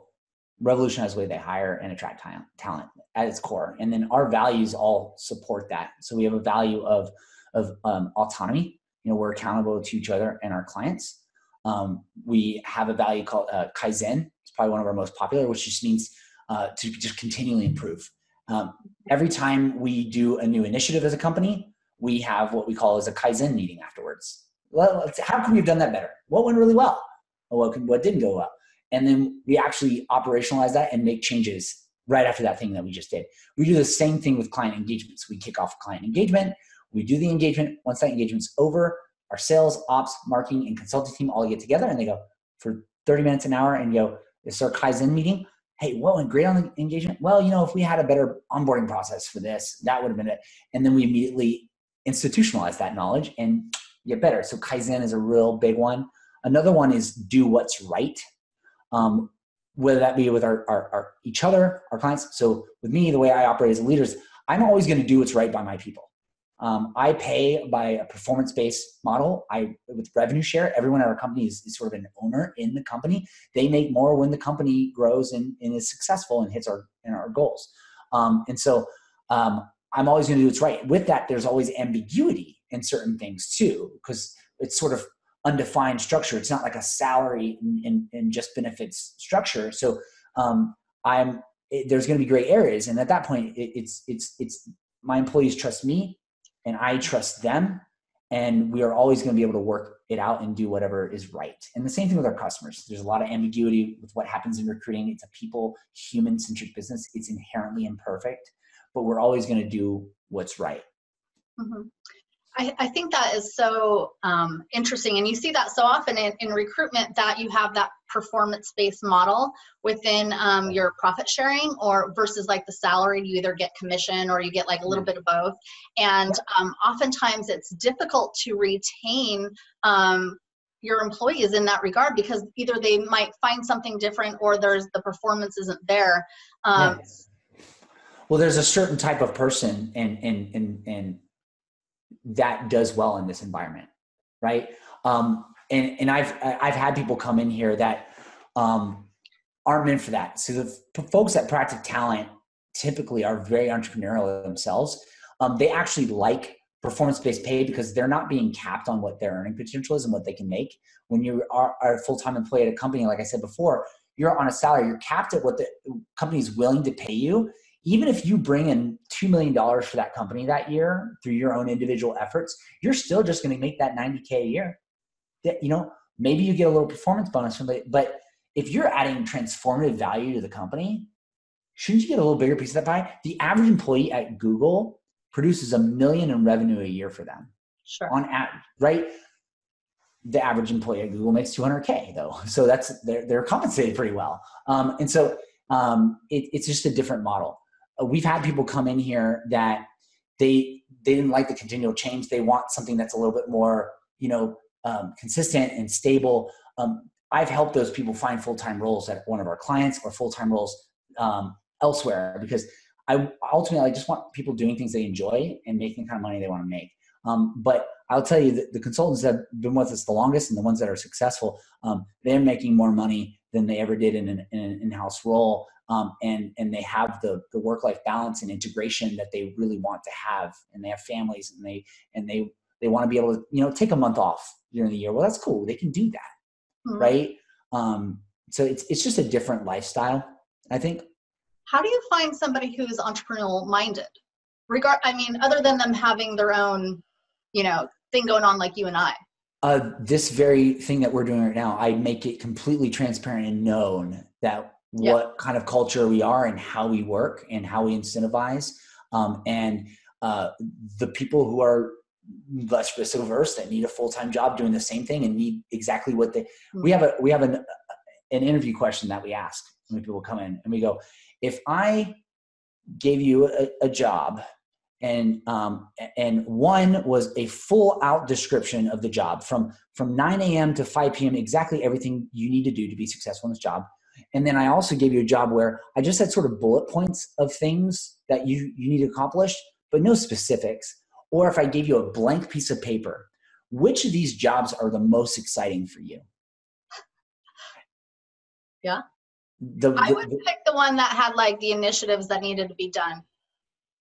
revolutionize the way they hire and attract talent, at its core. And then our values all support that. So we have a value of, of um, autonomy. You know, we're accountable to each other and our clients. Um, we have a value called uh, Kaizen. It's probably one of our most popular, which just means uh, to just continually improve. Um, every time we do a new initiative as a company, we have what we call as a Kaizen meeting afterwards. Well, how can we have done that better? What went really well? What, what didn't go well? And then we actually operationalize that and make changes right after that thing that we just did. We do the same thing with client engagements. We kick off client engagement, we do the engagement. Once that engagement's over, our sales, ops, marketing, and consulting team all get together and they go for 30 minutes an hour and go, is our Kaizen meeting. Hey, what went great on the engagement? Well, you know, if we had a better onboarding process for this, that would have been it. And then we immediately institutionalize that knowledge and get better. So Kaizen is a real big one. Another one is do what's right um, whether that be with our, our, our, each other, our clients. So with me, the way I operate as a leader is I'm always going to do what's right by my people. Um, I pay by a performance-based model. I with revenue share. Everyone at our company is, is, sort of an owner in the company. They make more when the company grows and, and is successful and hits our and our goals. Um, and so um, I'm always going to do what's right. With that, there's always ambiguity in certain things too, because it's sort of undefined structure. It's not like a salary and, and, just benefits structure. So um, I'm it, there's going to be gray areas, and at that point, it, it's it's it's my employees trust me, and I trust them, and we are always going to be able to work it out and do whatever is right. And the same thing with our customers. There's a lot of ambiguity with what happens in recruiting. It's a people, human centric business. It's inherently imperfect, but we're always going to do what's right. Mm-hmm. I, I, think that is so um, interesting. And you see that so often in, in recruitment that you have that performance based model within um, your profit sharing or versus like the salary, you either get commission or you get like a little bit of both. And um, oftentimes it's difficult to retain um, your employees in that regard because either they might find something different or there's the performance isn't there. Um, well, there's a certain type of person and, and, and, and that does well in this environment, right? Um, and and I've I've had people come in here that um, aren't meant for that. So the folks at Proactive Talent typically are very entrepreneurial themselves. Um, they actually like performance-based pay because they're not being capped on what their earning potential is and what they can make. When you are, are a full-time employee at a company, like I said before, you're on a salary. You're capped at what the company is willing to pay you, even if you bring in $2 million for that company that year through your own individual efforts, you're still just going to make that 90K a year. You know, maybe you get a little performance bonus from it, but if you're adding transformative value to the company, shouldn't you get a little bigger piece of that pie? The average employee at Google produces a million in revenue a year for them. Sure. On average, right? The average employee at Google makes 200K though. So that's, they're, they're compensated pretty well. Um, and so um, it, it's just a different model. Uh, we've had people come in here that they they didn't like the continual change. They want something that's a little bit more, you know, um, consistent and stable. Um, I've helped those people find full time roles at one of our clients or full time roles um, elsewhere because I ultimately I just want people doing things they enjoy and making the kind of money they want to make. Um, but I'll tell you the consultants that have been with us the longest and the ones that are successful, um, they're making more money than they ever did in an, in an in-house role um, and and they have the the work life balance and integration that they really want to have and they have families and they and they they want to be able to you know take a month off during the year. Well that's cool. They can do that mm-hmm. right? Um, so it's it's just a different lifestyle i think. How do you find somebody who's entrepreneurial minded? Regard i mean other than them having their own you know thing going on like you and i. Uh, this very thing that we're doing right now i make it completely transparent and known that what kind of culture we are and how we work and how we incentivize um, and uh, the people who are less risk averse that need a full-time job doing the same thing and need exactly what they mm-hmm. we have a we have an an interview question that we ask when people come in and we go if i gave you a, a job and um, and one was a full out description of the job from from 9 a.m to 5 p.m exactly everything you need to do to be successful in this job and then i also gave you a job where i just had sort of bullet points of things that you you need to accomplish but no specifics. Or if i gave you a blank piece of paper which of these jobs are the most exciting for you? Yeah. The, the, i would pick the one that had like the initiatives that needed to be done.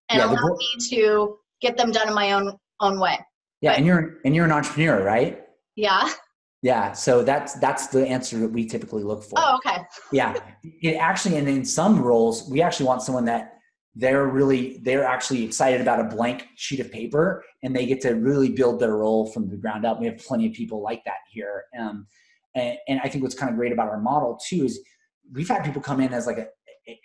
And yeah, allow me to get them done in my own own way. Yeah but, and you're and you're an entrepreneur right? Yeah yeah, so that's that's the answer that we typically look for. Oh, okay. yeah, it actually, and in some roles, we actually want someone that they're really they're actually excited about a blank sheet of paper and they get to really build their role from the ground up. We have plenty of people like that here, um, and, and I think what's kind of great about our model too is we've had people come in as like a,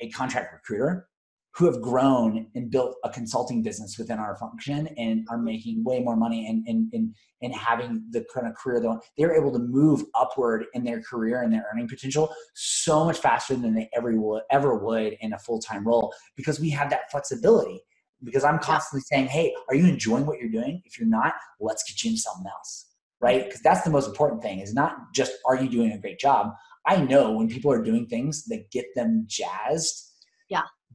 a contract recruiter who have grown and built a consulting business within our function and are making way more money and and and, and having the kind of career they want. They're able to move upward in their career and their earning potential so much faster than they ever would ever would in a full-time role because we have that flexibility. Because I'm constantly saying, hey, are you enjoying what you're doing? If you're not, let's get you into something else. Right? Because that's the most important thing is not just are you doing a great job? I know when people are doing things that get them jazzed.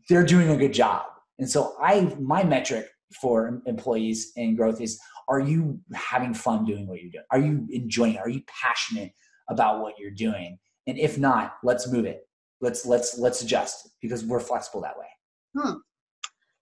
They're doing a good job. And so I my metric for employees and growth is are you having fun doing what you're doing? Are you enjoying it? Are you passionate about what you're doing? And if not, let's move it. Let's let's let's adjust because we're flexible that way. Hmm.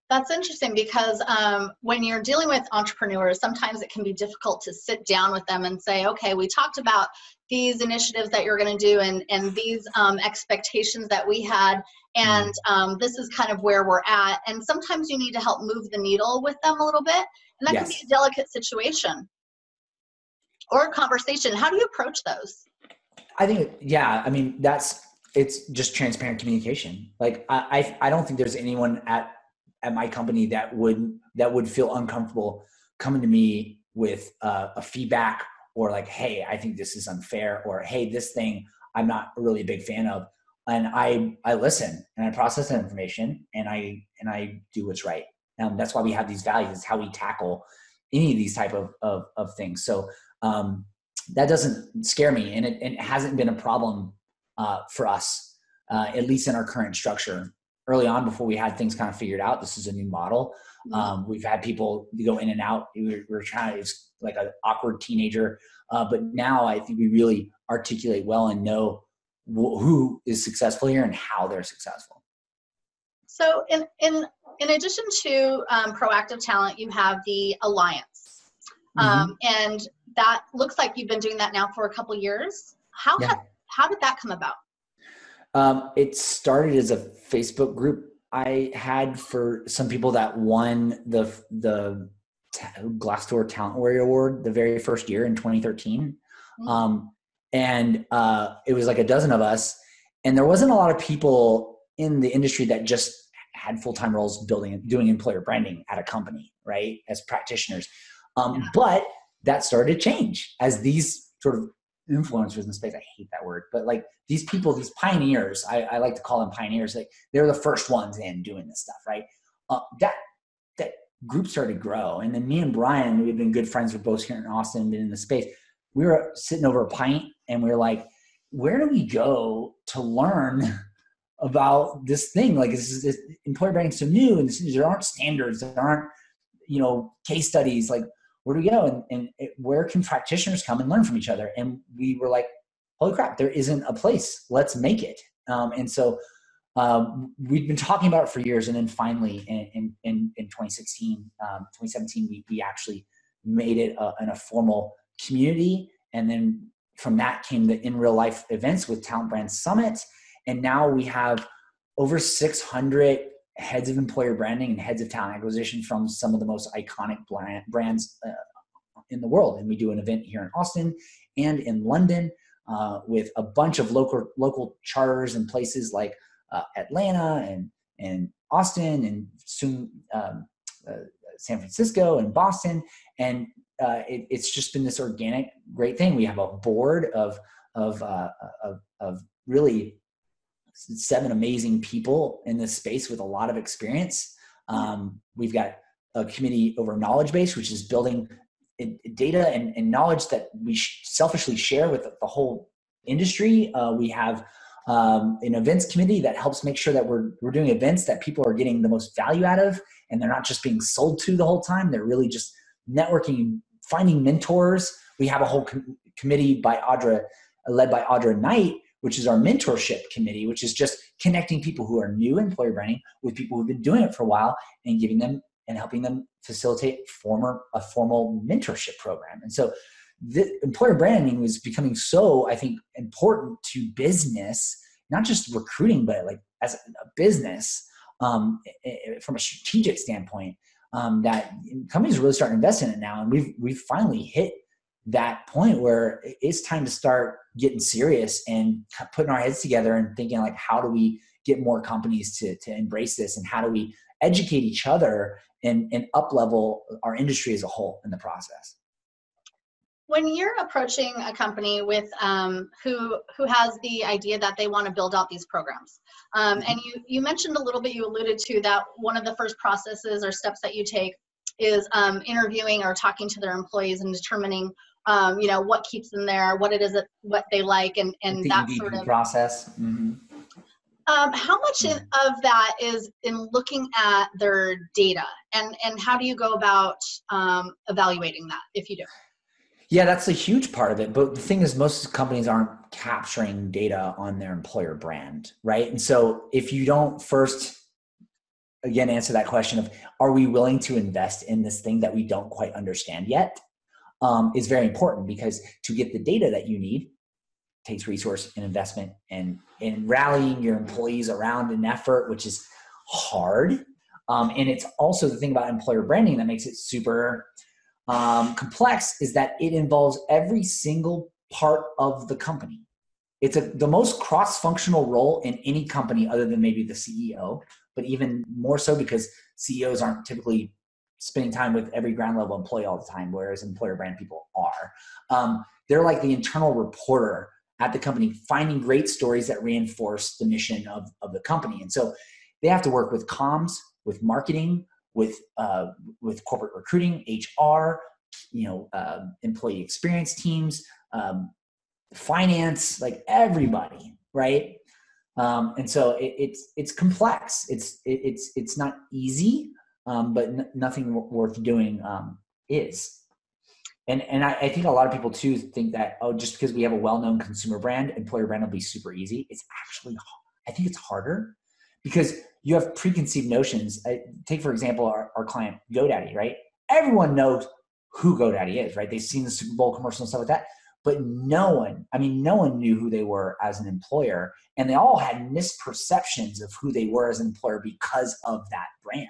That's interesting because um, when you're dealing with entrepreneurs, sometimes it can be difficult to sit down with them and say, okay, we talked about these initiatives that you're going to do and, and these um, expectations that we had, and mm-hmm. um, this is kind of where we're at. And sometimes you need to help move the needle with them a little bit, and that yes. can be a delicate situation or a conversation. How do you approach those? I think, yeah, I mean, that's it's just transparent communication. Like I, I, I don't think there's anyone at at my company that would that would feel uncomfortable coming to me with uh, a feedback or like hey i think this is unfair or hey this thing i'm not really a big fan of. And i i listen and i process that information and i and i do what's right. And that's why we have these values. How we tackle any of these type of of, of things. So um, that doesn't scare me and it, it hasn't been a problem uh, for us uh, at least in our current structure early on before we had things kind of figured out. This is a new model. Mm-hmm. Um, we've had people go in and out. We were, we were trying. It's like an awkward teenager, uh, but now I think we really articulate well and know wh- who is successful here and how they're successful. So, in in in addition to um, proactive talent, you have the alliance, um, mm-hmm. and that looks like you've been doing that now for a couple years. How yeah. how did that come about? Um, it started as a Facebook group I had for some people that won the the Glassdoor Talent Warrior Award the very first year in 2013. Mm-hmm. Um, and uh, it was like a dozen of us, and there wasn't a lot of people in the industry that just had full time roles building doing employer branding at a company, right? As practitioners, um, yeah. but that started to change as these sort of influencers in the space. I hate that word, but like these people, these pioneers, I, I like to call them pioneers. Like they're the first ones in doing this stuff, right? Uh, that that group started to grow, and then me and Bryan, we've been good friends. We're both here in Austin, been in the space. We were sitting over a pint, and we are like, "Where do we go to learn?" about this thing like this is employer branding so new and there aren't standards there aren't you know case studies like where do we go? And, and it, where can practitioners come and learn from each other? And we were like holy crap there isn't a place. Let's make it. Um, and so um, we've been talking about it for years. And then finally in, in, in 2016 um, 2017 we, we actually made it a, in a formal community. And then from that came the in real life events with Talent Brand Summit. And now we have over 600 heads of employer branding and heads of talent acquisition from some of the most iconic brands uh, in the world. And we do an event here in Austin and in London uh, with a bunch of local local charters and places like uh, Atlanta and and Austin and soon um, uh, San Francisco and Boston. And uh, it, it's just been this organic, great thing. We have a board of of uh, of, of really seven amazing people in this space with a lot of experience. Um, we've got a committee over knowledge base, which is building data and, and knowledge that we selfishly share with the whole industry. Uh, we have um, an events committee that helps make sure that we're, we're doing events that people are getting the most value out of and they're not just being sold to the whole time. They're really just networking, finding mentors. We have a whole com- committee by Audra, led by Audra Knight, which is our mentorship committee, which is just connecting people who are new employer branding with people who've been doing it for a while and giving them and helping them facilitate former a formal mentorship program. And so the employer branding was becoming so, I think, important to business, not just recruiting, but like as a business um, from a strategic standpoint, um, that companies are really starting to invest in it now. And we've, we've finally hit that point where it's time to start getting serious and putting our heads together and thinking like how do we get more companies to, to embrace this and how do we educate each other and, and up level our industry as a whole in the process when you're approaching a company with um, who who has the idea that they want to build out these programs um, mm-hmm. and you you mentioned a little bit you alluded to that one of the first processes or steps that you take is um, interviewing or talking to their employees and determining um, you know what keeps them there what it is that what they like and and the that sort of process mm-hmm. um, how much in, of that is in looking at their data? And and how do you go about um, evaluating that if you do? Yeah that's a huge part of it but the thing is most companies aren't capturing data on their employer brand right? And so if you don't first again answer that question of are we willing to invest in this thing that we don't quite understand yet um, is very important because to get the data that you need takes resource and investment and in rallying your employees around an effort which is hard. Um, and it's also the thing about employer branding that makes it super um, complex is that it involves every single part of the company. It's a, the most cross-functional role in any company other than maybe the ceo but even more so because ceos aren't typically spending time with every ground level employee all the time, whereas employer brand people are. Um, they're like the internal reporter at the company, finding great stories that reinforce the mission of, of the company. And so they have to work with comms, with marketing, with uh, with corporate recruiting, HR, you know, uh, employee experience teams, um, finance, like everybody, right? Um, and so it, it's it's complex. It's it, it's it's not easy, um, but n- nothing w- worth doing um, is. And and I, I, think a lot of people too think that oh just because we have a well-known consumer brand, employer brand will be super easy. It's actually I think it's harder because you have preconceived notions. I, take for example our, our client GoDaddy, right? Everyone knows who GoDaddy is, right? They've seen the Super Bowl commercial and stuff like that. But no one, I mean, no one knew who they were as an employer. And they all had misperceptions of who they were as an employer because of that brand.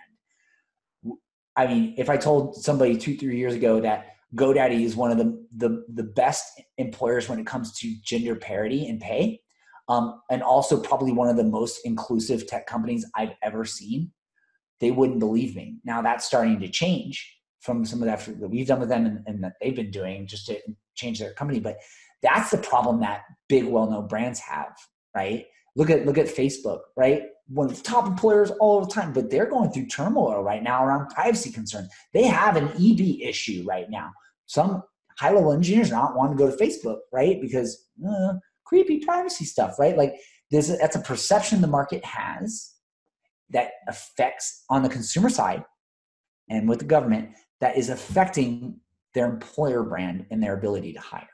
I mean, if I told somebody two, three years ago that GoDaddy is one of the, the, the best employers when it comes to gender parity and pay, um, and also probably one of the most inclusive tech companies I've ever seen, they wouldn't believe me. Now that's starting to change from some of the that that we've done with them and, and that they've been doing just to change their company. But that's the problem that big, well-known brands have, right? Look at look at Facebook, right? One of the top employers all the time, but they're going through turmoil right now around privacy concerns. They have an EB issue right now. Some high-level engineers not want to go to Facebook, right? Because uh, creepy privacy stuff, right? Like there's a, that's a perception the market has that affects on the consumer side and with the government that is affecting their employer brand and their ability to hire,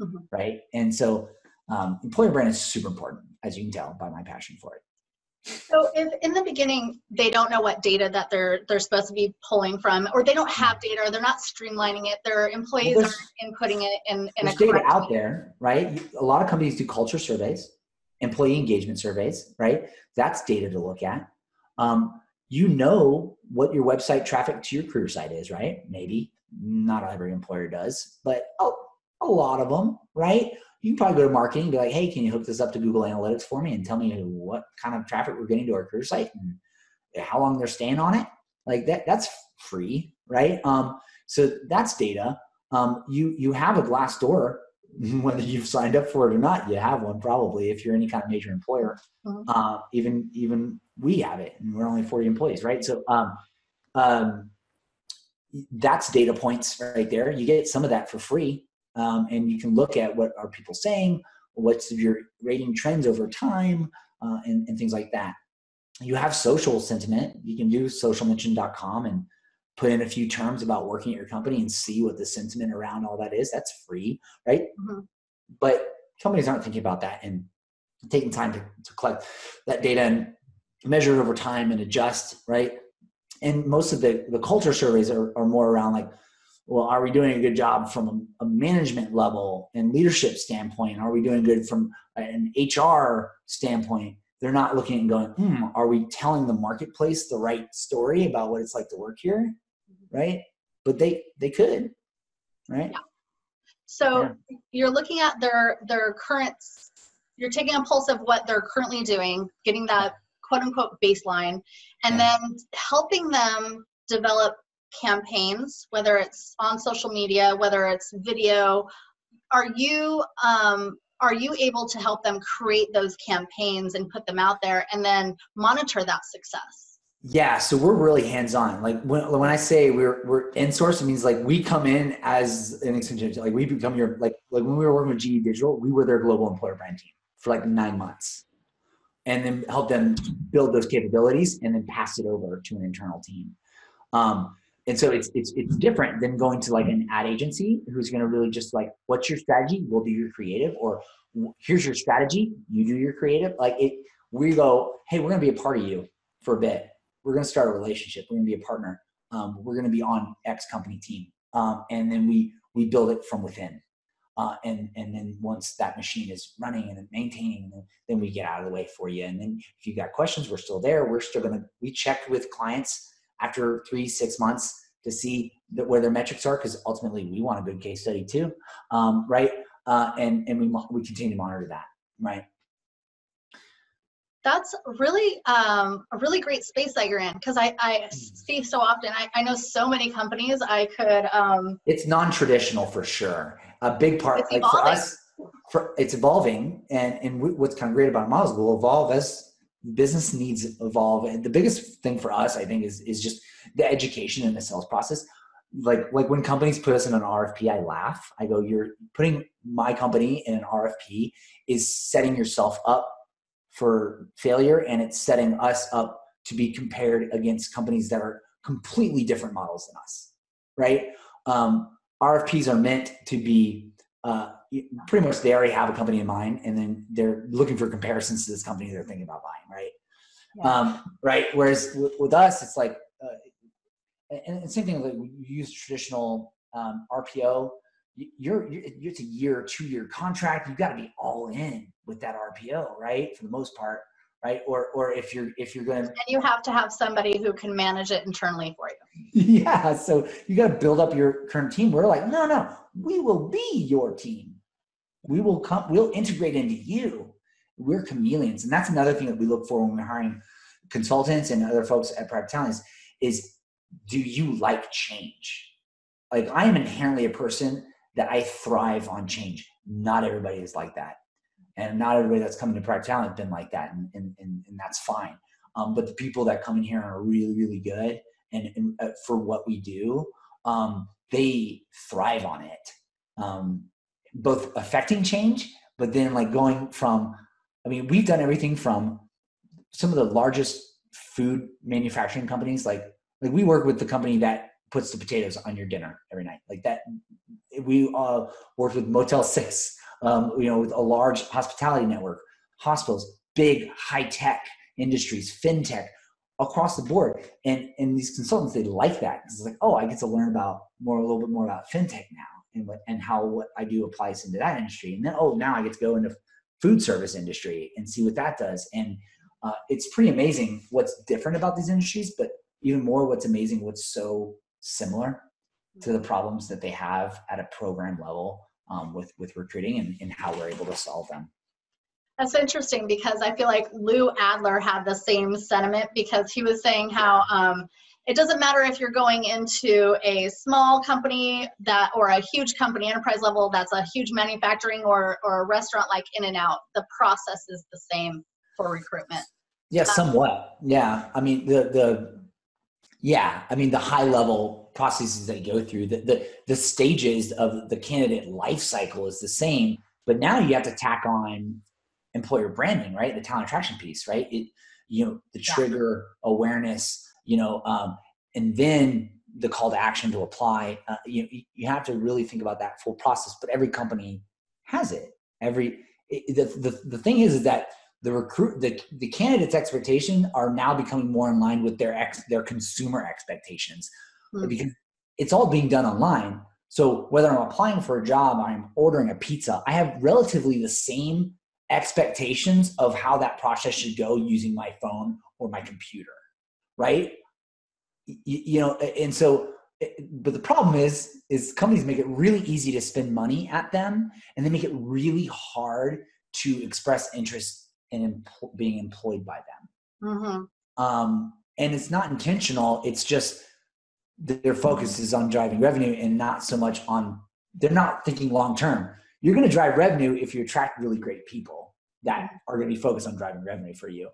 mm-hmm. right? And so um, employer brand is super important, as you can tell by my passion for it. So if in the beginning they don't know what data that they're they're supposed to be pulling from, or they don't have data, or they're not streamlining it, their employees Well, aren't inputting it in, in a there's data out way. there, right? A lot of companies do culture surveys, employee engagement surveys, right? That's data to look at. Um, you know what your website traffic to your career site is, right? Maybe not every employer does, but a, a lot of them, right? You can probably go to marketing and be like, hey, can you hook this up to Google Analytics for me and tell me what kind of traffic we're getting to our career site and how long they're staying on it? Like that, that's free, right? Um, so that's data. Um, you you have a Glassdoor whether you've signed up for it or not you have one probably if you're any kind of major employer Mhm. uh, even even we have it and we're only 40 employees right so um, um, that's data points right there you get some of that for free um, and you can look at what are people saying what's your rating trends over time uh, and, and things like that. You have social sentiment. You can do socialmention.com and put in a few terms about working at your company and see what the sentiment around all that is. That's free right? Mhm. but companies aren't thinking about that and taking time to, to collect that data and measure it over time and adjust right? And most of the, the culture surveys are, are more around like well are we doing a good job from a, management level and leadership standpoint are we doing good from an hr standpoint they're not looking and going hmm are we telling the marketplace the right story about what it's like to work here right but they they could right Yeah. So you're looking at their their current. You're taking a pulse of what they're currently doing, getting that quote unquote baseline, and Yeah. then helping them develop campaigns, whether it's on social media, whether it's video. Are you um, are you able to help them create those campaigns and put them out there, and then monitor that success? Yeah, so we're really hands on. Like when, when I say we're we're in source, it means like we come in as an extension. Like we become your like like when we were working with GE Digital, we were their global employer brand team for like nine months, and then help them build those capabilities and then pass it over to an internal team. Um, and so it's it's it's different than going to like an ad agency who's going to really just like, what's your strategy? We'll do your creative, or here's your strategy. You do your creative. Like it, we go, hey, we're going to be a part of you for a bit we're going to start a relationship. We're going to be a partner. Um, we're going to be on X company team, um, and then we we build it from within. Uh, and and then once that machine is running and maintaining, then, we get out of the way for you. And then if you got questions, we're still there. We're still going to we check with clients after three six months to see that where their metrics are because ultimately we want a good case study too, um, right? Uh, and and we we continue to monitor that, right? that's really um, a really great space that you're in because I, I see so often I, I know so many companies i could um, it's non-traditional for sure a big part It's like for us for it's evolving and and we- what's kind of great about models will evolve as business needs evolve. And the biggest thing for us i think is is just the education and the sales process. Like like when companies put us in an rfp i laugh. I go you're putting my company in an rfp is setting yourself up for failure and it's setting us up to be compared against companies that are completely different models than us right? Um, RFPs are meant to be uh, pretty much they already have a company in mind, and then they're looking for comparisons to this company they're thinking about buying, right? Yeah. Um, right. Whereas with, with us, it's like, uh, and, and same thing. Like we use traditional um, RPO. you- You're, you're it's a year, two year contract. You've got to be all in with that RPO, right? For the most part, right? Or or if you're if you're going to and you have to have somebody who can manage it internally for you yeah so you got to build up your current team we're like no no we will be your team we will come we'll integrate into you. We're chameleons. And that's another thing that we look for when we're hiring consultants and other folks at Proactive Talent is, do you like change? Like i am inherently a person that i thrive on change. Not everybody is like that. And not everybody that's coming to Proactive Talent been like that and, and, and, and that's fine. Um, but the people that come in here are really really good and, and uh, for what we do, um, they thrive on it. Um, both affecting change, but then like going from, I mean, we've done everything from some of the largest food manufacturing companies. Like, like we work with the company that puts the potatoes on your dinner every night. Like that, we uh, worked with Motel Six, um, you know, with a large hospitality network, hospitals, big high tech industries, fintech, across the board. And and these consultants they like that it's like, oh, I get to learn about more a little bit more about fintech now and what and how what I do applies into that industry. And then oh, now I get to go into food service industry and see what that does. And uh, it's pretty amazing what's different about these industries, but even more what's amazing what's so similar to the problems that they have at a program level um, with with recruiting and, and how we're able to solve them. That's interesting because I feel like Lou Adler had the same sentiment because he was saying how um, it doesn't matter if you're going into a small company that or a huge company enterprise level that's a huge manufacturing or or a restaurant like In-N-Out the process is the same for recruitment. Yeah somewhat. Yeah i mean the the yeah i mean the high level processes they go through the, the the stages of the candidate life cycle is the same but now you have to tack on employer branding right? The talent attraction piece right? It you know the trigger awareness you know, um, and then the call to action to apply. Uh, you you have to really think about that full process. But every company has it. Every it, the, the the thing is is that the recruit the the candidates' expectation are now becoming more in line with their ex their consumer expectations mm-hmm. because it's all being done online. So whether I'm applying for a job, I'm ordering a pizza, I have relatively the same expectations of how that process should go using my phone or my computer right? You, you know, and so, eh, but the problem is, is companies make it really easy to spend money at them, and they make it really hard to express interest in being employed by them. Mm-hmm. Um, and it's not intentional. It's just their focus is on driving revenue and not so much on. They're not thinking long term. You're going to drive revenue if you attract really great people that are going to be focused on driving revenue for you.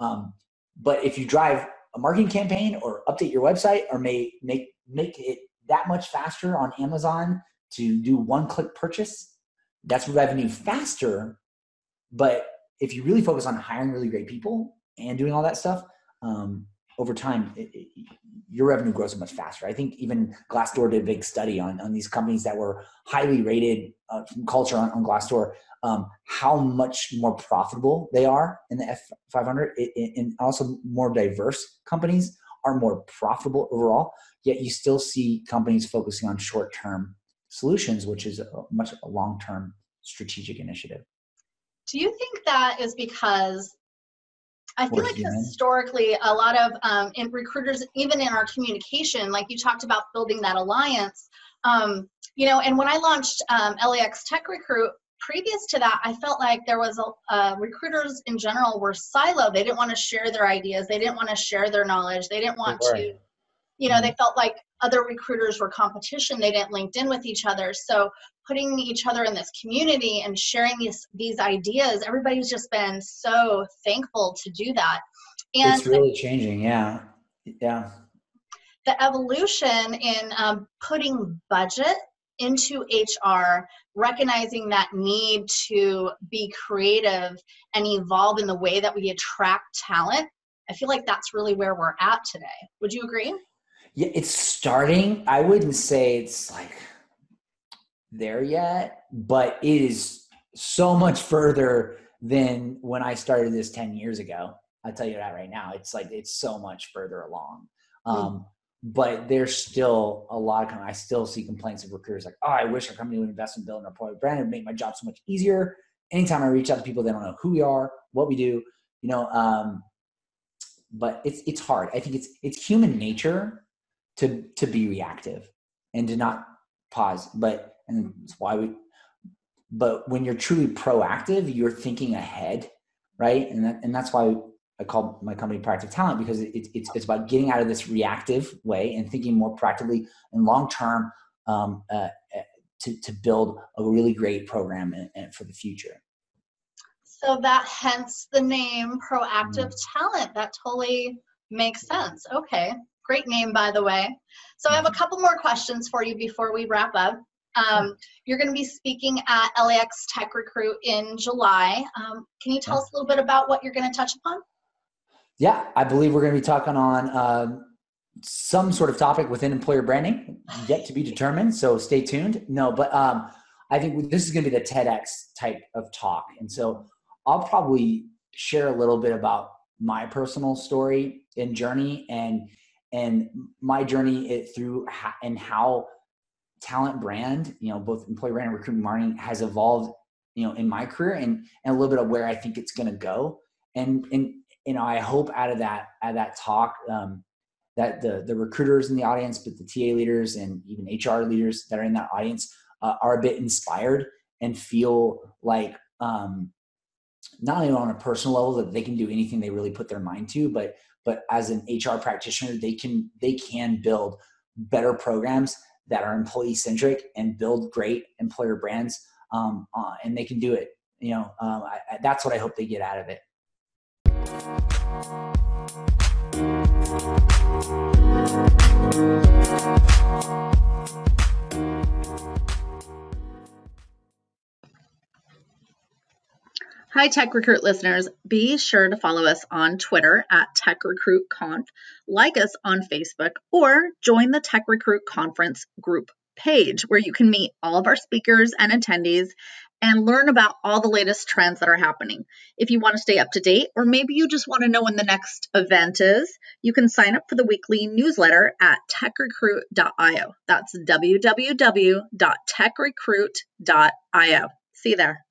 Um, but if you drive a marketing campaign or update your website or may make make it that much faster on Amazon to do one click purchase, that's revenue faster. But if you really focus on hiring really great people and doing all that stuff, um, over time, it, it, your revenue grows much faster. I think even Glassdoor did a big study on, on these companies that were highly rated uh, culture on, on Glassdoor, um, how much more profitable they are in the F500 and also more diverse companies are more profitable overall. Yet you still see companies focusing on short term solutions, which is a much long term strategic initiative. Do you think that is because I feel like historically, a lot of um, in recruiters, even in our communication, like you talked about building that alliance, um, you know, and when I launched um, LAX Tech Recruit, previous to that, I felt like there was a, uh, recruiters in general were siloed. They didn't want to share their ideas. They didn't want to share their knowledge. They didn't want to, you know, mm-hmm. they felt like other recruiters were competition. They didn't linked in with each other. So putting each other in this community and sharing these these ideas, everybody's just been so thankful to do that. And it's really changing. Yeah, yeah. The evolution in um, putting budget into HR, recognizing that need to be creative and evolve in the way that we attract talent. I feel like that's really where we're at today. Would you agree? Yeah, it's starting. I wouldn't say it's like there yet, but it is so much further than when I started this 10 years ago. I'll tell you that right now. It's like it's so much further along. Hmm. Um, but there's still a lot of I still see complaints of recruiters like, oh, I wish our company would invest in building our employer brand and make my job so much easier. Anytime I reach out to people, they don't know who we are, what we do, you know. Um, but it's it's hard. I think it's it's human nature to to be reactive and to not pause. But and that's why we. But when you're truly proactive, you're thinking ahead, right? And that, and that's why I call my company Proactive Talent because it, it's, it's about getting out of this reactive way and thinking more proactively and long term um, uh, uh, to, to build a really great program in, for the future. So that hence the name Proactive mm-hmm. Talent. That totally makes sense. Okay, great name by the way. So I have a mm-hmm. couple more questions for you before we wrap up. Um, you're going to be speaking at LAX Tech Recruit in July. Um, can you tell us a little bit about what you're going to touch upon? Yeah, I believe we're going to be talking on uh, some sort of topic within employer branding, yet to be determined. So stay tuned. No, but um, I think this is going to be the TEDx type of talk, and so I'll probably share a little bit about my personal story and journey and and my journey through and how talent brand you know both employee brand and recruitment marketing has evolved you know in my career and and a little bit of where i think it's going to go. And and you know i hope out of that out of that talk um, that the the recruiters in the audience but the ta leaders and even hr leaders that are in that audience uh, are a bit inspired and feel like um, not only on a personal level that they can do anything they really put their mind to, but but as an HR practitioner, they can they can build better programs that are employee centric and build great employer brands, um, uh, and they can do it. You know, um, I, I, that's what I hope they get out of it. Hi, Tech Recruit listeners. Be sure to follow us on Twitter at Tech Recruit Conf, like us on Facebook, or join the Tech Recruit Conference group page where you can meet all of our speakers and attendees and learn about all the latest trends that are happening. If you want to stay up to date, or maybe you just want to know when the next event is, you can sign up for the weekly newsletter at techrecruit.io. That's www.techrecruit.io. See you there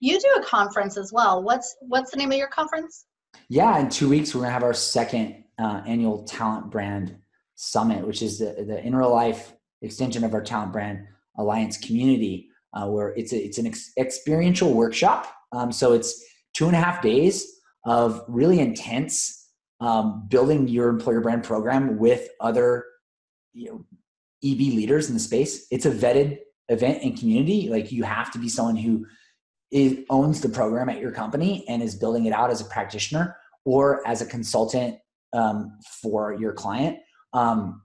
you do a conference as well. What's what's the name of your conference? Yeah, in two weeks we're gonna have our second uh, annual talent brand summit, which is the the in real life extension of our talent brand alliance community, uh, where it's a, it's an ex- experiential workshop. Um, so it's two and a half days of really intense um, building your employer brand program with other you know, EB leaders in the space. It's a vetted event and community. Like you have to be someone who is, owns the program at your company and is building it out as a practitioner or as a consultant um, for your client. Um,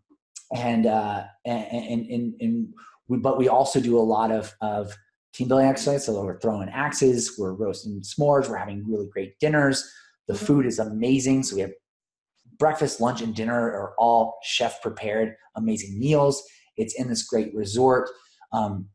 and, uh, and, and, and, we, but we also do a lot of, of team building exercises. So we're throwing axes, we're roasting s'mores, we're having really great dinners. The mm-hmm. food is amazing. So we have breakfast, lunch, and dinner are all chef prepared, amazing meals. It's in this great resort. Um,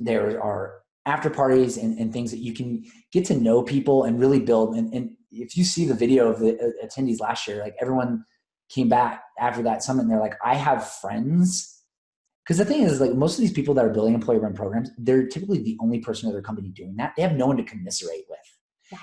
there are after parties and, and things that you can get to know people and really build. And, and if you see the video of the uh, attendees last year, like everyone came back after that summit and they're like, I have friends. Because the thing is, like most of these people that are building employee run programs, they're typically the only person in their company doing that. They have no one to commiserate with.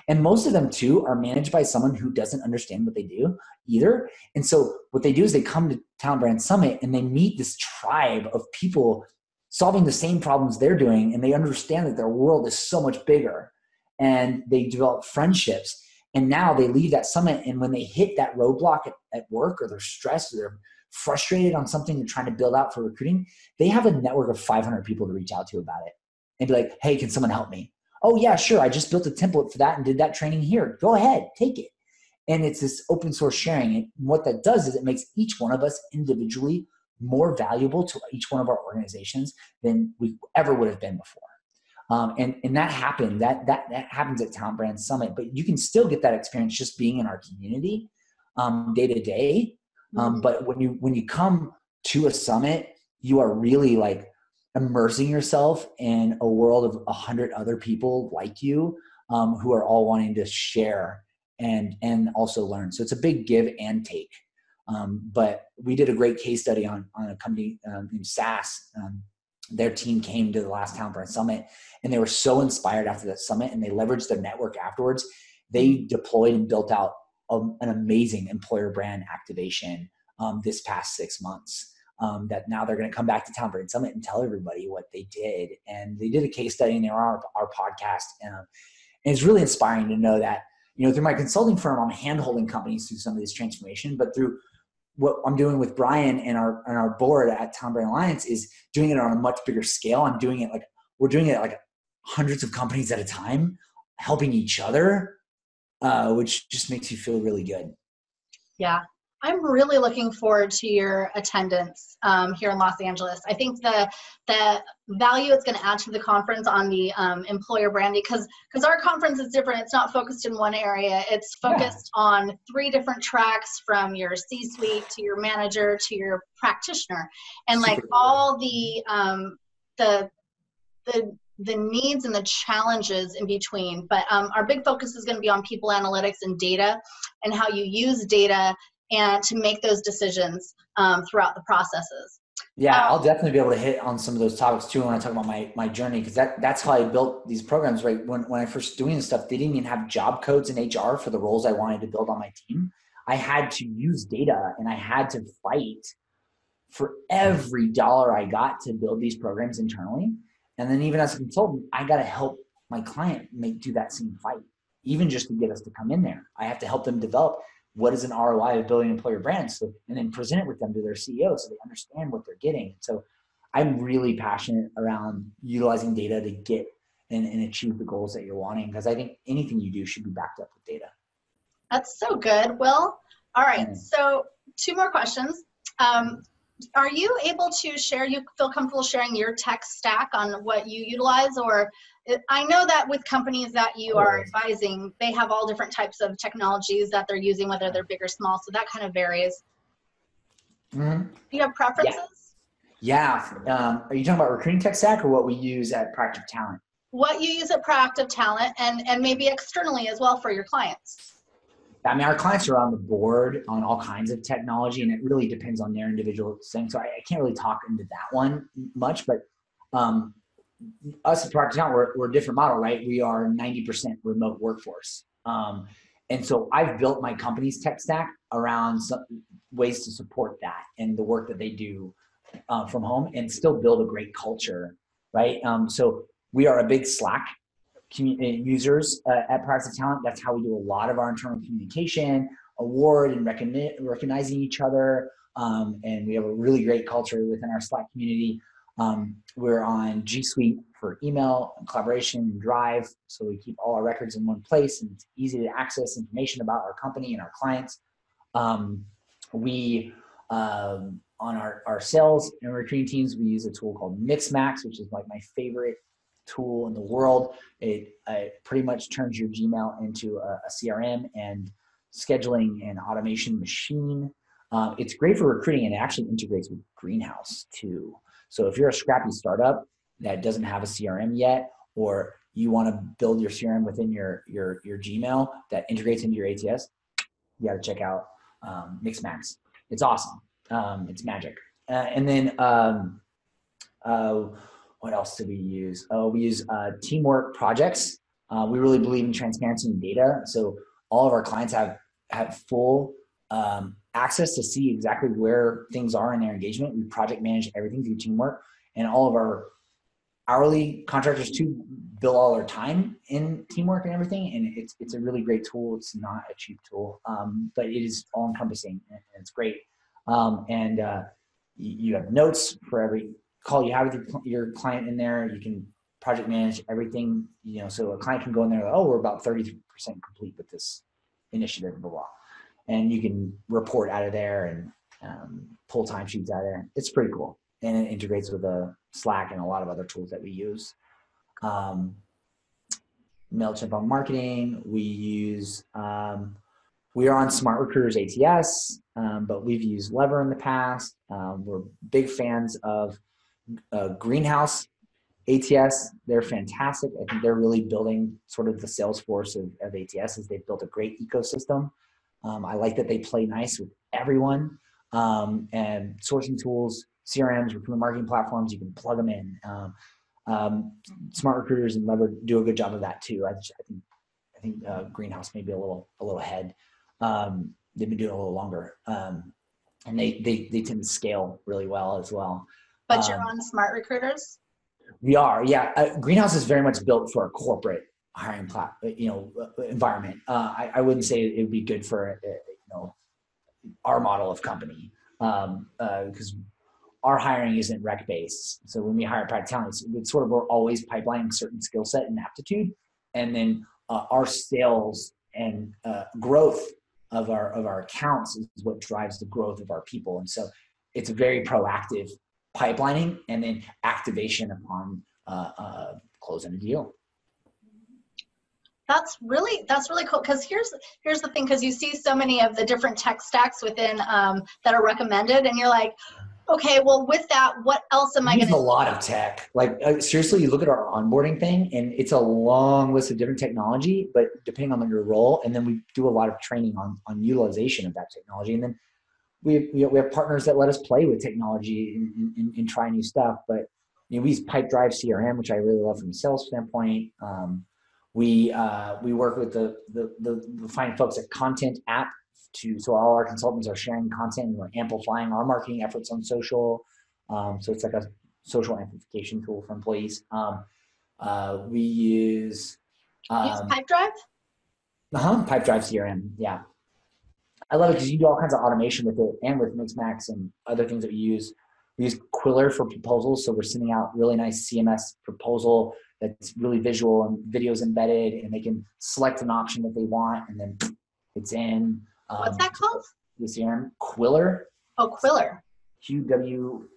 And most of them too are managed by someone who doesn't understand what they do either. And so what they do is they come to Talent Brand Summit and they meet this tribe of people solving the same problems they're doing and they understand that their world is so much bigger and they develop friendships and now they leave that summit and when they hit that roadblock at, at work or they're stressed or they're frustrated on something they're trying to build out for recruiting they have a network of 500 people to reach out to about it and be like hey can someone help me? Oh yeah sure i just built a template for that and did that training here. Go ahead take it. And it's this open source sharing and what that does is it makes each one of us individually more valuable to each one of our organizations than we ever would have been before. Um, and and that happened that that that happens at Talent Brand Summit, but you can still get that experience just being in our community um, day to day. Um, mm-hmm. But when you when you come to a summit, you are really like immersing yourself in a world of a hundred other people like you um, who are all wanting to share and and also learn. So it's a big give and take. Um, but we did a great case study on, on a company um, named SAS. Um, their team came to the last Talent Brand Summit and they were so inspired after that summit and they leveraged their network afterwards. They deployed and built out a, an amazing employer brand activation um, this past six months. Um, that now they're going to come back to Talent Brand Summit and tell everybody what they did. And they did a case study and they were on our, our podcast. And, and it's really inspiring to know that, you know, through my consulting firm, I'm handholding companies through some of this transformation, but through what I'm doing with Bryan and our and our board at Talent Brand Alliance is doing it on a much bigger scale. I'm doing it like we're doing it like hundreds of companies at a time, helping each other, uh, which just makes you feel really good. Yeah, I'm really looking forward to your attendance um, here in Los Angeles. I think the the value it's going to add to the conference on the um, employer branding because because our conference is different. It's not focused in one area. It's focused yeah. on three different tracks from your C-suite to your manager to your practitioner, and like all the um, the the the needs and the challenges in between. But um, our big focus is going to be on people analytics and data and how you use data and to make those decisions um, throughout the processes. Yeah, um, I'll definitely be able to hit on some of those topics too when I talk about my my journey because that that's how I built these programs. Right when when I first doing this stuff, they didn't even have job codes in HR for the roles I wanted to build on my team. I had to use data and I had to fight for every dollar I got to build these programs internally. And then even as a consultant, I got to help my client make do that same fight, even just to get us to come in there. I have to help them develop what is an ROI of building employer brands, so, and then present it with them to their CEO so they understand what they're getting. So I'm really passionate around utilizing data to get and, and achieve the goals that you're wanting because I think anything you do should be backed up with data. That's so good, Will. All right, so two more questions. Um, are you able to share you feel comfortable sharing your tech stack on what you utilize or i know that with companies that you are advising they have all different types of technologies that they're using whether they're big or small so that kind of varies mm-hmm. do you have preferences yeah, yeah. Um, are you talking about recruiting tech stack or what we use at proactive talent what you use at proactive talent and and maybe externally as well for your clients I mean, our clients are on the board on all kinds of technology, and it really depends on their individual thing. So I, I can't really talk into that one much, but um, us at Proactive Talent, we're, we're a different model, right? We are 90% remote workforce. Um, and so I've built my company's tech stack around ways to support that and the work that they do uh, from home and still build a great culture, right? Um, so we are a big Slack uh, users uh, at Proactive Talent. That's how we do a lot of our internal communication, award and recogni- recognizing each other. Um, and we have a really great culture within our Slack community. Um, we're on G Suite for email and collaboration and Drive, so we keep all our records in one place and it's easy to access information about our company and our clients. Um, we um, on our, our sales and recruiting teams, we use a tool called Mixmax, which is like my favorite tool in the world. It, it pretty much turns your Gmail into a, a CRM and scheduling and automation machine. Um, it's great for recruiting and it actually integrates with Greenhouse too. So if you're a scrappy startup that doesn't have a CRM yet, or you want to build your CRM within your your your Gmail that integrates into your ATS, you got to check out um, Mixmax. It's awesome. Um, it's magic. Uh, and then um, uh, what else do we use? Oh, we use uh, teamwork projects. Uh, we really believe in transparency and data. So all of our clients have have full um, access to see exactly where things are in their engagement. We project manage everything through teamwork, and all of our hourly contractors too bill all their time in teamwork and everything. And it's it's a really great tool. It's not a cheap tool, um, but it is all encompassing and it's great. Um, and uh, you have notes for every call you have with your client in there. You can project manage everything, you know, so a client can go in there, oh, we're about 33% complete with this initiative, blah, blah. And you can report out of there and um, pull timesheets out of there. It's pretty cool. And it integrates with a Slack and a lot of other tools that we use. Um, MailChimp on marketing. We use, um, we are on Smart Recruiters ATS, um, but we've used Lever in the past. Um, we're big fans of uh, Greenhouse ATS, they're fantastic. I think they're really building sort of the Salesforce of, of ATS as they've built a great ecosystem. Um, I like that they play nice with everyone um, and sourcing tools, CRMs, recruitment marketing platforms, you can plug them in. Um, um smart recruiters and Lever do a good job of that too. I, I think I think uh, Greenhouse may be a little a little ahead. Um, they've been doing it a little longer, um, and they, they they tend to scale really well as well. But you're on Smart Recruiters. We are, yeah. Uh, Greenhouse is very much built for a corporate hiring plat, uh, you know, uh, environment. Uh, I, I, wouldn't say it would be good for, uh, you know, our model of company because um, our hiring isn't rec based. So when we hire Proactive Talent, it's, sort of we're always pipelining certain skill set and aptitude, and then uh, our sales and uh, growth of our of our accounts is what drives the growth of our people. And so it's a very proactive pipelining and then activation upon uh, uh, closing a deal that's really that's really cool because here's here's the thing because you see so many of the different tech stacks within um, that are recommended and you're like Okay, well, with that, what else am I going use a lot of tech. Like uh, seriously, you look at our onboarding thing, and it's a long list of different technology. But depending on your role, and then we do a lot of training on on utilization of that technology, and then we we, we have partners that let us play with technology and, and, and try new stuff. But you know, we use Pipedrive CRM, which I really love from a sales standpoint. Um, we uh, we work with the the, the the fine folks at Content App to so all our consultants are sharing content and we're amplifying our marketing efforts on social. Um, so it's like a social amplification tool for employees. Um, uh, we use use um, Pipedrive? uh-huh, Pipedrive CRM. Yeah, I love it because you do all kinds of automation with it and with Mixmax and other things that we use. We use Qwilr for proposals, so we're sending out really nice CMS proposal that's really visual and videos embedded, and they can select an option that they want, and then it's in. Um, What's that called? The CRM Qwilr, Oh, Qwilr. Q W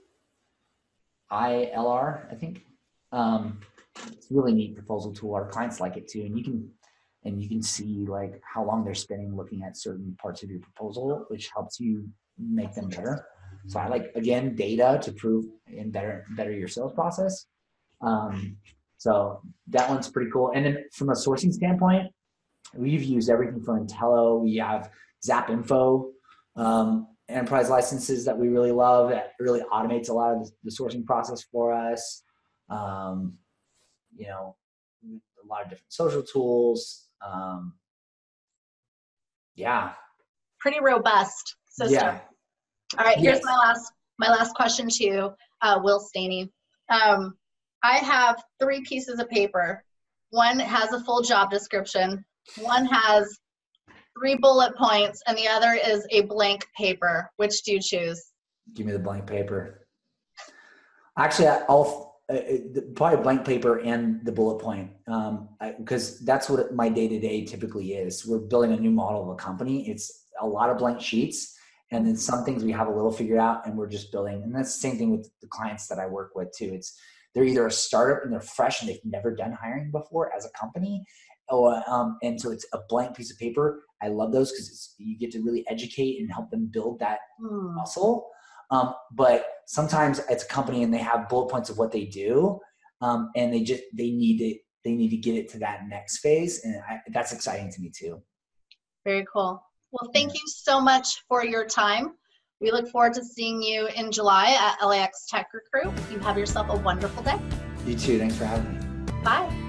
I L R, I think. Um, it's a really neat proposal tool. Our clients like it too, and you can and you can see like how long they're spending looking at certain parts of your proposal, which helps you make them better. So I like again data to prove and better better your sales process. Um, so that one's pretty cool. And then from a sourcing standpoint, we've used everything from Entelo. We have Zap Info, um, enterprise licenses that we really love. That really automates a lot of the, the sourcing process for us. Um, you know, a lot of different social tools. Um, yeah, Pretty robust system. yeah. All right, here's Yes. my last my last question to you, uh, Will Staney. Um, I have three pieces of paper. One has a full job description. One has three bullet points, and the other is a blank paper. Which do you choose? Give me the blank paper. Actually, I'll uh, uh, probably blank paper and the bullet point um, because that's what my day to day typically is. We're building a new model of a company. It's a lot of blank sheets, and then some things we have a little figured out, and we're just building. And that's the same thing with the clients that I work with too. It's they're either a startup and they're fresh and they've never done hiring before as a company, or um, and so it's a blank piece of paper. I love those because you get to really educate and help them build that Hmm. muscle. Um, but sometimes it's a company and they have bullet points of what they do, um, and they just they need to they need to get it to that next phase, and I, that's exciting to me too. Very cool. Well, thank you so much for your time. We look forward to seeing you in July at LAX Tech Recruit. You have yourself a wonderful day. You too. Thanks for having me. Bye.